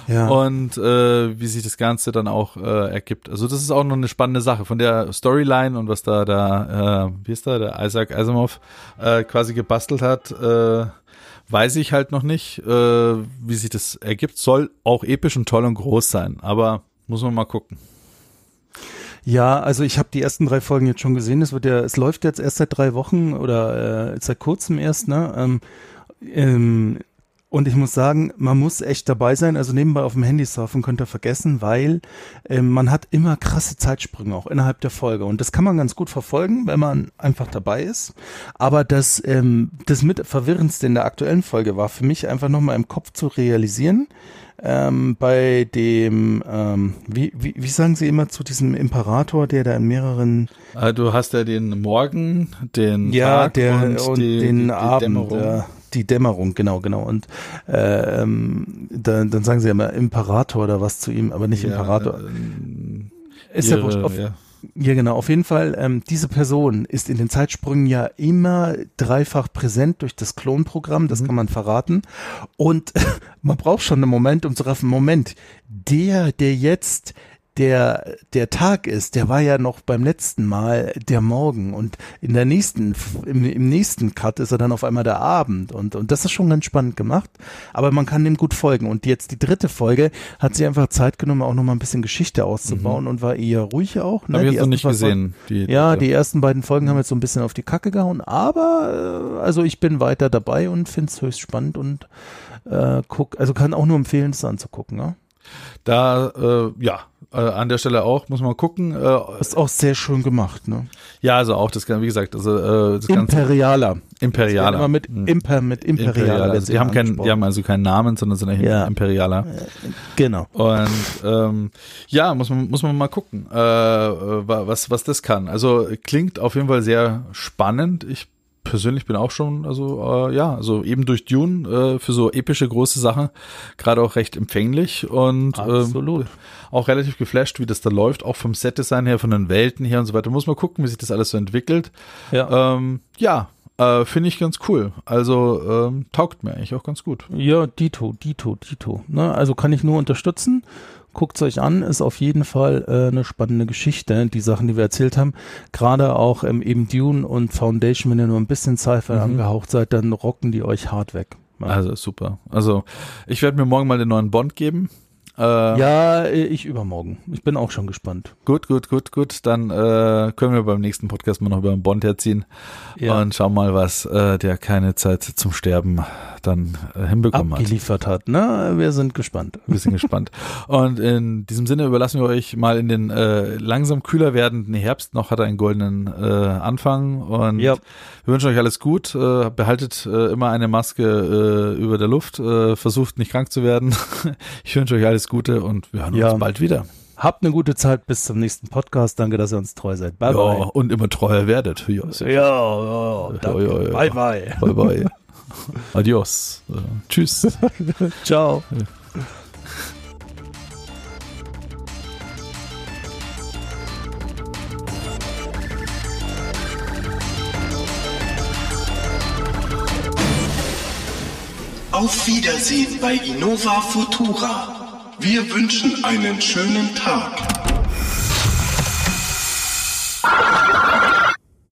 Ja. und äh, wie sich das Ganze dann auch äh, ergibt. Also das ist auch noch eine spannende Sache von der Storyline und was da da, äh, wie ist da der Isaac Asimov äh, quasi gebastelt hat. Äh, weiß ich halt noch nicht, äh, wie sich das ergibt. Soll auch episch und toll und groß sein, aber muss man mal gucken. Ja, also ich habe die ersten drei Folgen jetzt schon gesehen. Es wird ja, es läuft jetzt erst seit drei Wochen oder äh, seit kurzem erst, ne? Ähm, ähm, und ich muss sagen, man muss echt dabei sein. Also nebenbei auf dem Handy surfen könnt ihr vergessen, weil ähm, man hat immer krasse Zeitsprünge auch innerhalb der Folge. Und das kann man ganz gut verfolgen, wenn man einfach dabei ist. Aber das, ähm, das mit verwirrendste in der aktuellen Folge war für mich einfach nochmal im Kopf zu realisieren, ähm, bei dem, ähm, wie, wie, wie sagen Sie immer zu diesem Imperator, der da in mehreren, Äh, du hast ja den Morgen, den ja, Tag der und, und, die, den die, die Abend, Dämmerung. ja, die Dämmerung, genau, genau. Und äh, ähm, dann, dann sagen Sie immer Imperator oder was zu ihm, aber nicht Imperator. ähm, Ist ja ihre- wurscht. Auf, ja. Ja, genau. Auf jeden Fall, ähm, diese Person ist in den Zeitsprüngen ja immer dreifach präsent durch das Klonprogramm, das kann man verraten. Und man braucht schon einen Moment, um zu raffen, Moment, der, der jetzt der, der Tag ist, der war ja noch beim letzten Mal der Morgen und in der nächsten, im, im nächsten Cut ist er dann auf einmal der Abend und, und das ist schon ganz spannend gemacht, aber man kann dem gut folgen und jetzt die dritte Folge hat sie einfach Zeit genommen, auch nochmal ein bisschen Geschichte auszubauen und war eher ruhig auch. Ne? Habe ich jetzt noch nicht gesehen. Die, ja, die ersten beiden Folgen haben jetzt so ein bisschen auf die Kacke gehauen, aber äh, also ich bin weiter dabei und finde es höchst spannend und äh, guck, also kann auch nur empfehlen, es anzugucken. Ne? Da, äh, ja, äh, an der Stelle auch, muss man gucken. Äh, ist auch sehr schön gemacht, ne? Ja, also auch das, wie gesagt, also äh, das Imperialer. Imperialer. Immer mit hm. Imper, mit Imperialer. Imperialer. Die haben keinen, die haben also keinen Namen, sondern sind ja. Imperialer. Äh, genau. Und ähm, ja, muss man muss man mal gucken, äh, was was das kann. Also klingt auf jeden Fall sehr spannend. Ich persönlich bin auch schon, also äh, ja, also eben durch Dune äh, für so epische große Sachen gerade auch recht empfänglich und ähm, auch relativ geflasht, wie das da läuft, auch vom Set-Design her, von den Welten her und so weiter. Muss man gucken, wie sich das alles so entwickelt. Ja, ähm, ja äh, finde ich ganz cool. Also ähm, taugt mir eigentlich auch ganz gut. Ja, Dito, Dito, Dito. Ne? Also kann ich nur unterstützen. Guckt's euch an, ist auf jeden Fall äh, eine spannende Geschichte, die Sachen, die wir erzählt haben. Gerade auch ähm, eben Dune und Foundation, wenn ihr nur ein bisschen Sci-Fi mhm. angehaucht seid, dann rocken die euch hart weg. Ja. Also super. Also ich werde mir morgen mal den neuen Bond geben. Äh, ja, ich übermorgen. Ich bin auch schon gespannt. Gut, gut, gut, gut. Dann äh, können wir beim nächsten Podcast mal noch über den Bond herziehen ja. und schauen mal, was äh, der keine Zeit zum Sterben dann äh, hinbekommen Abgeliefert hat. Ne? Wir sind gespannt. Wir sind gespannt. Und in diesem Sinne überlassen wir euch mal in den äh, langsam kühler werdenden Herbst. Noch hat er einen goldenen äh, Anfang und ja. wir wünschen euch alles gut. Behaltet immer eine Maske über der Luft. Versucht nicht krank zu werden. ich wünsche euch alles Gute und wir hören ja. uns bald wieder. Habt eine gute Zeit bis zum nächsten Podcast. Danke, dass ihr uns treu seid. Bye, ja, bye. Und immer treuer werdet. Ja, ja, ja, ja, ja. Bye, bye. Bye, bye. Adios. Tschüss. Ciao. Auf Wiedersehen bei Innova Futura. Wir wünschen einen schönen Tag.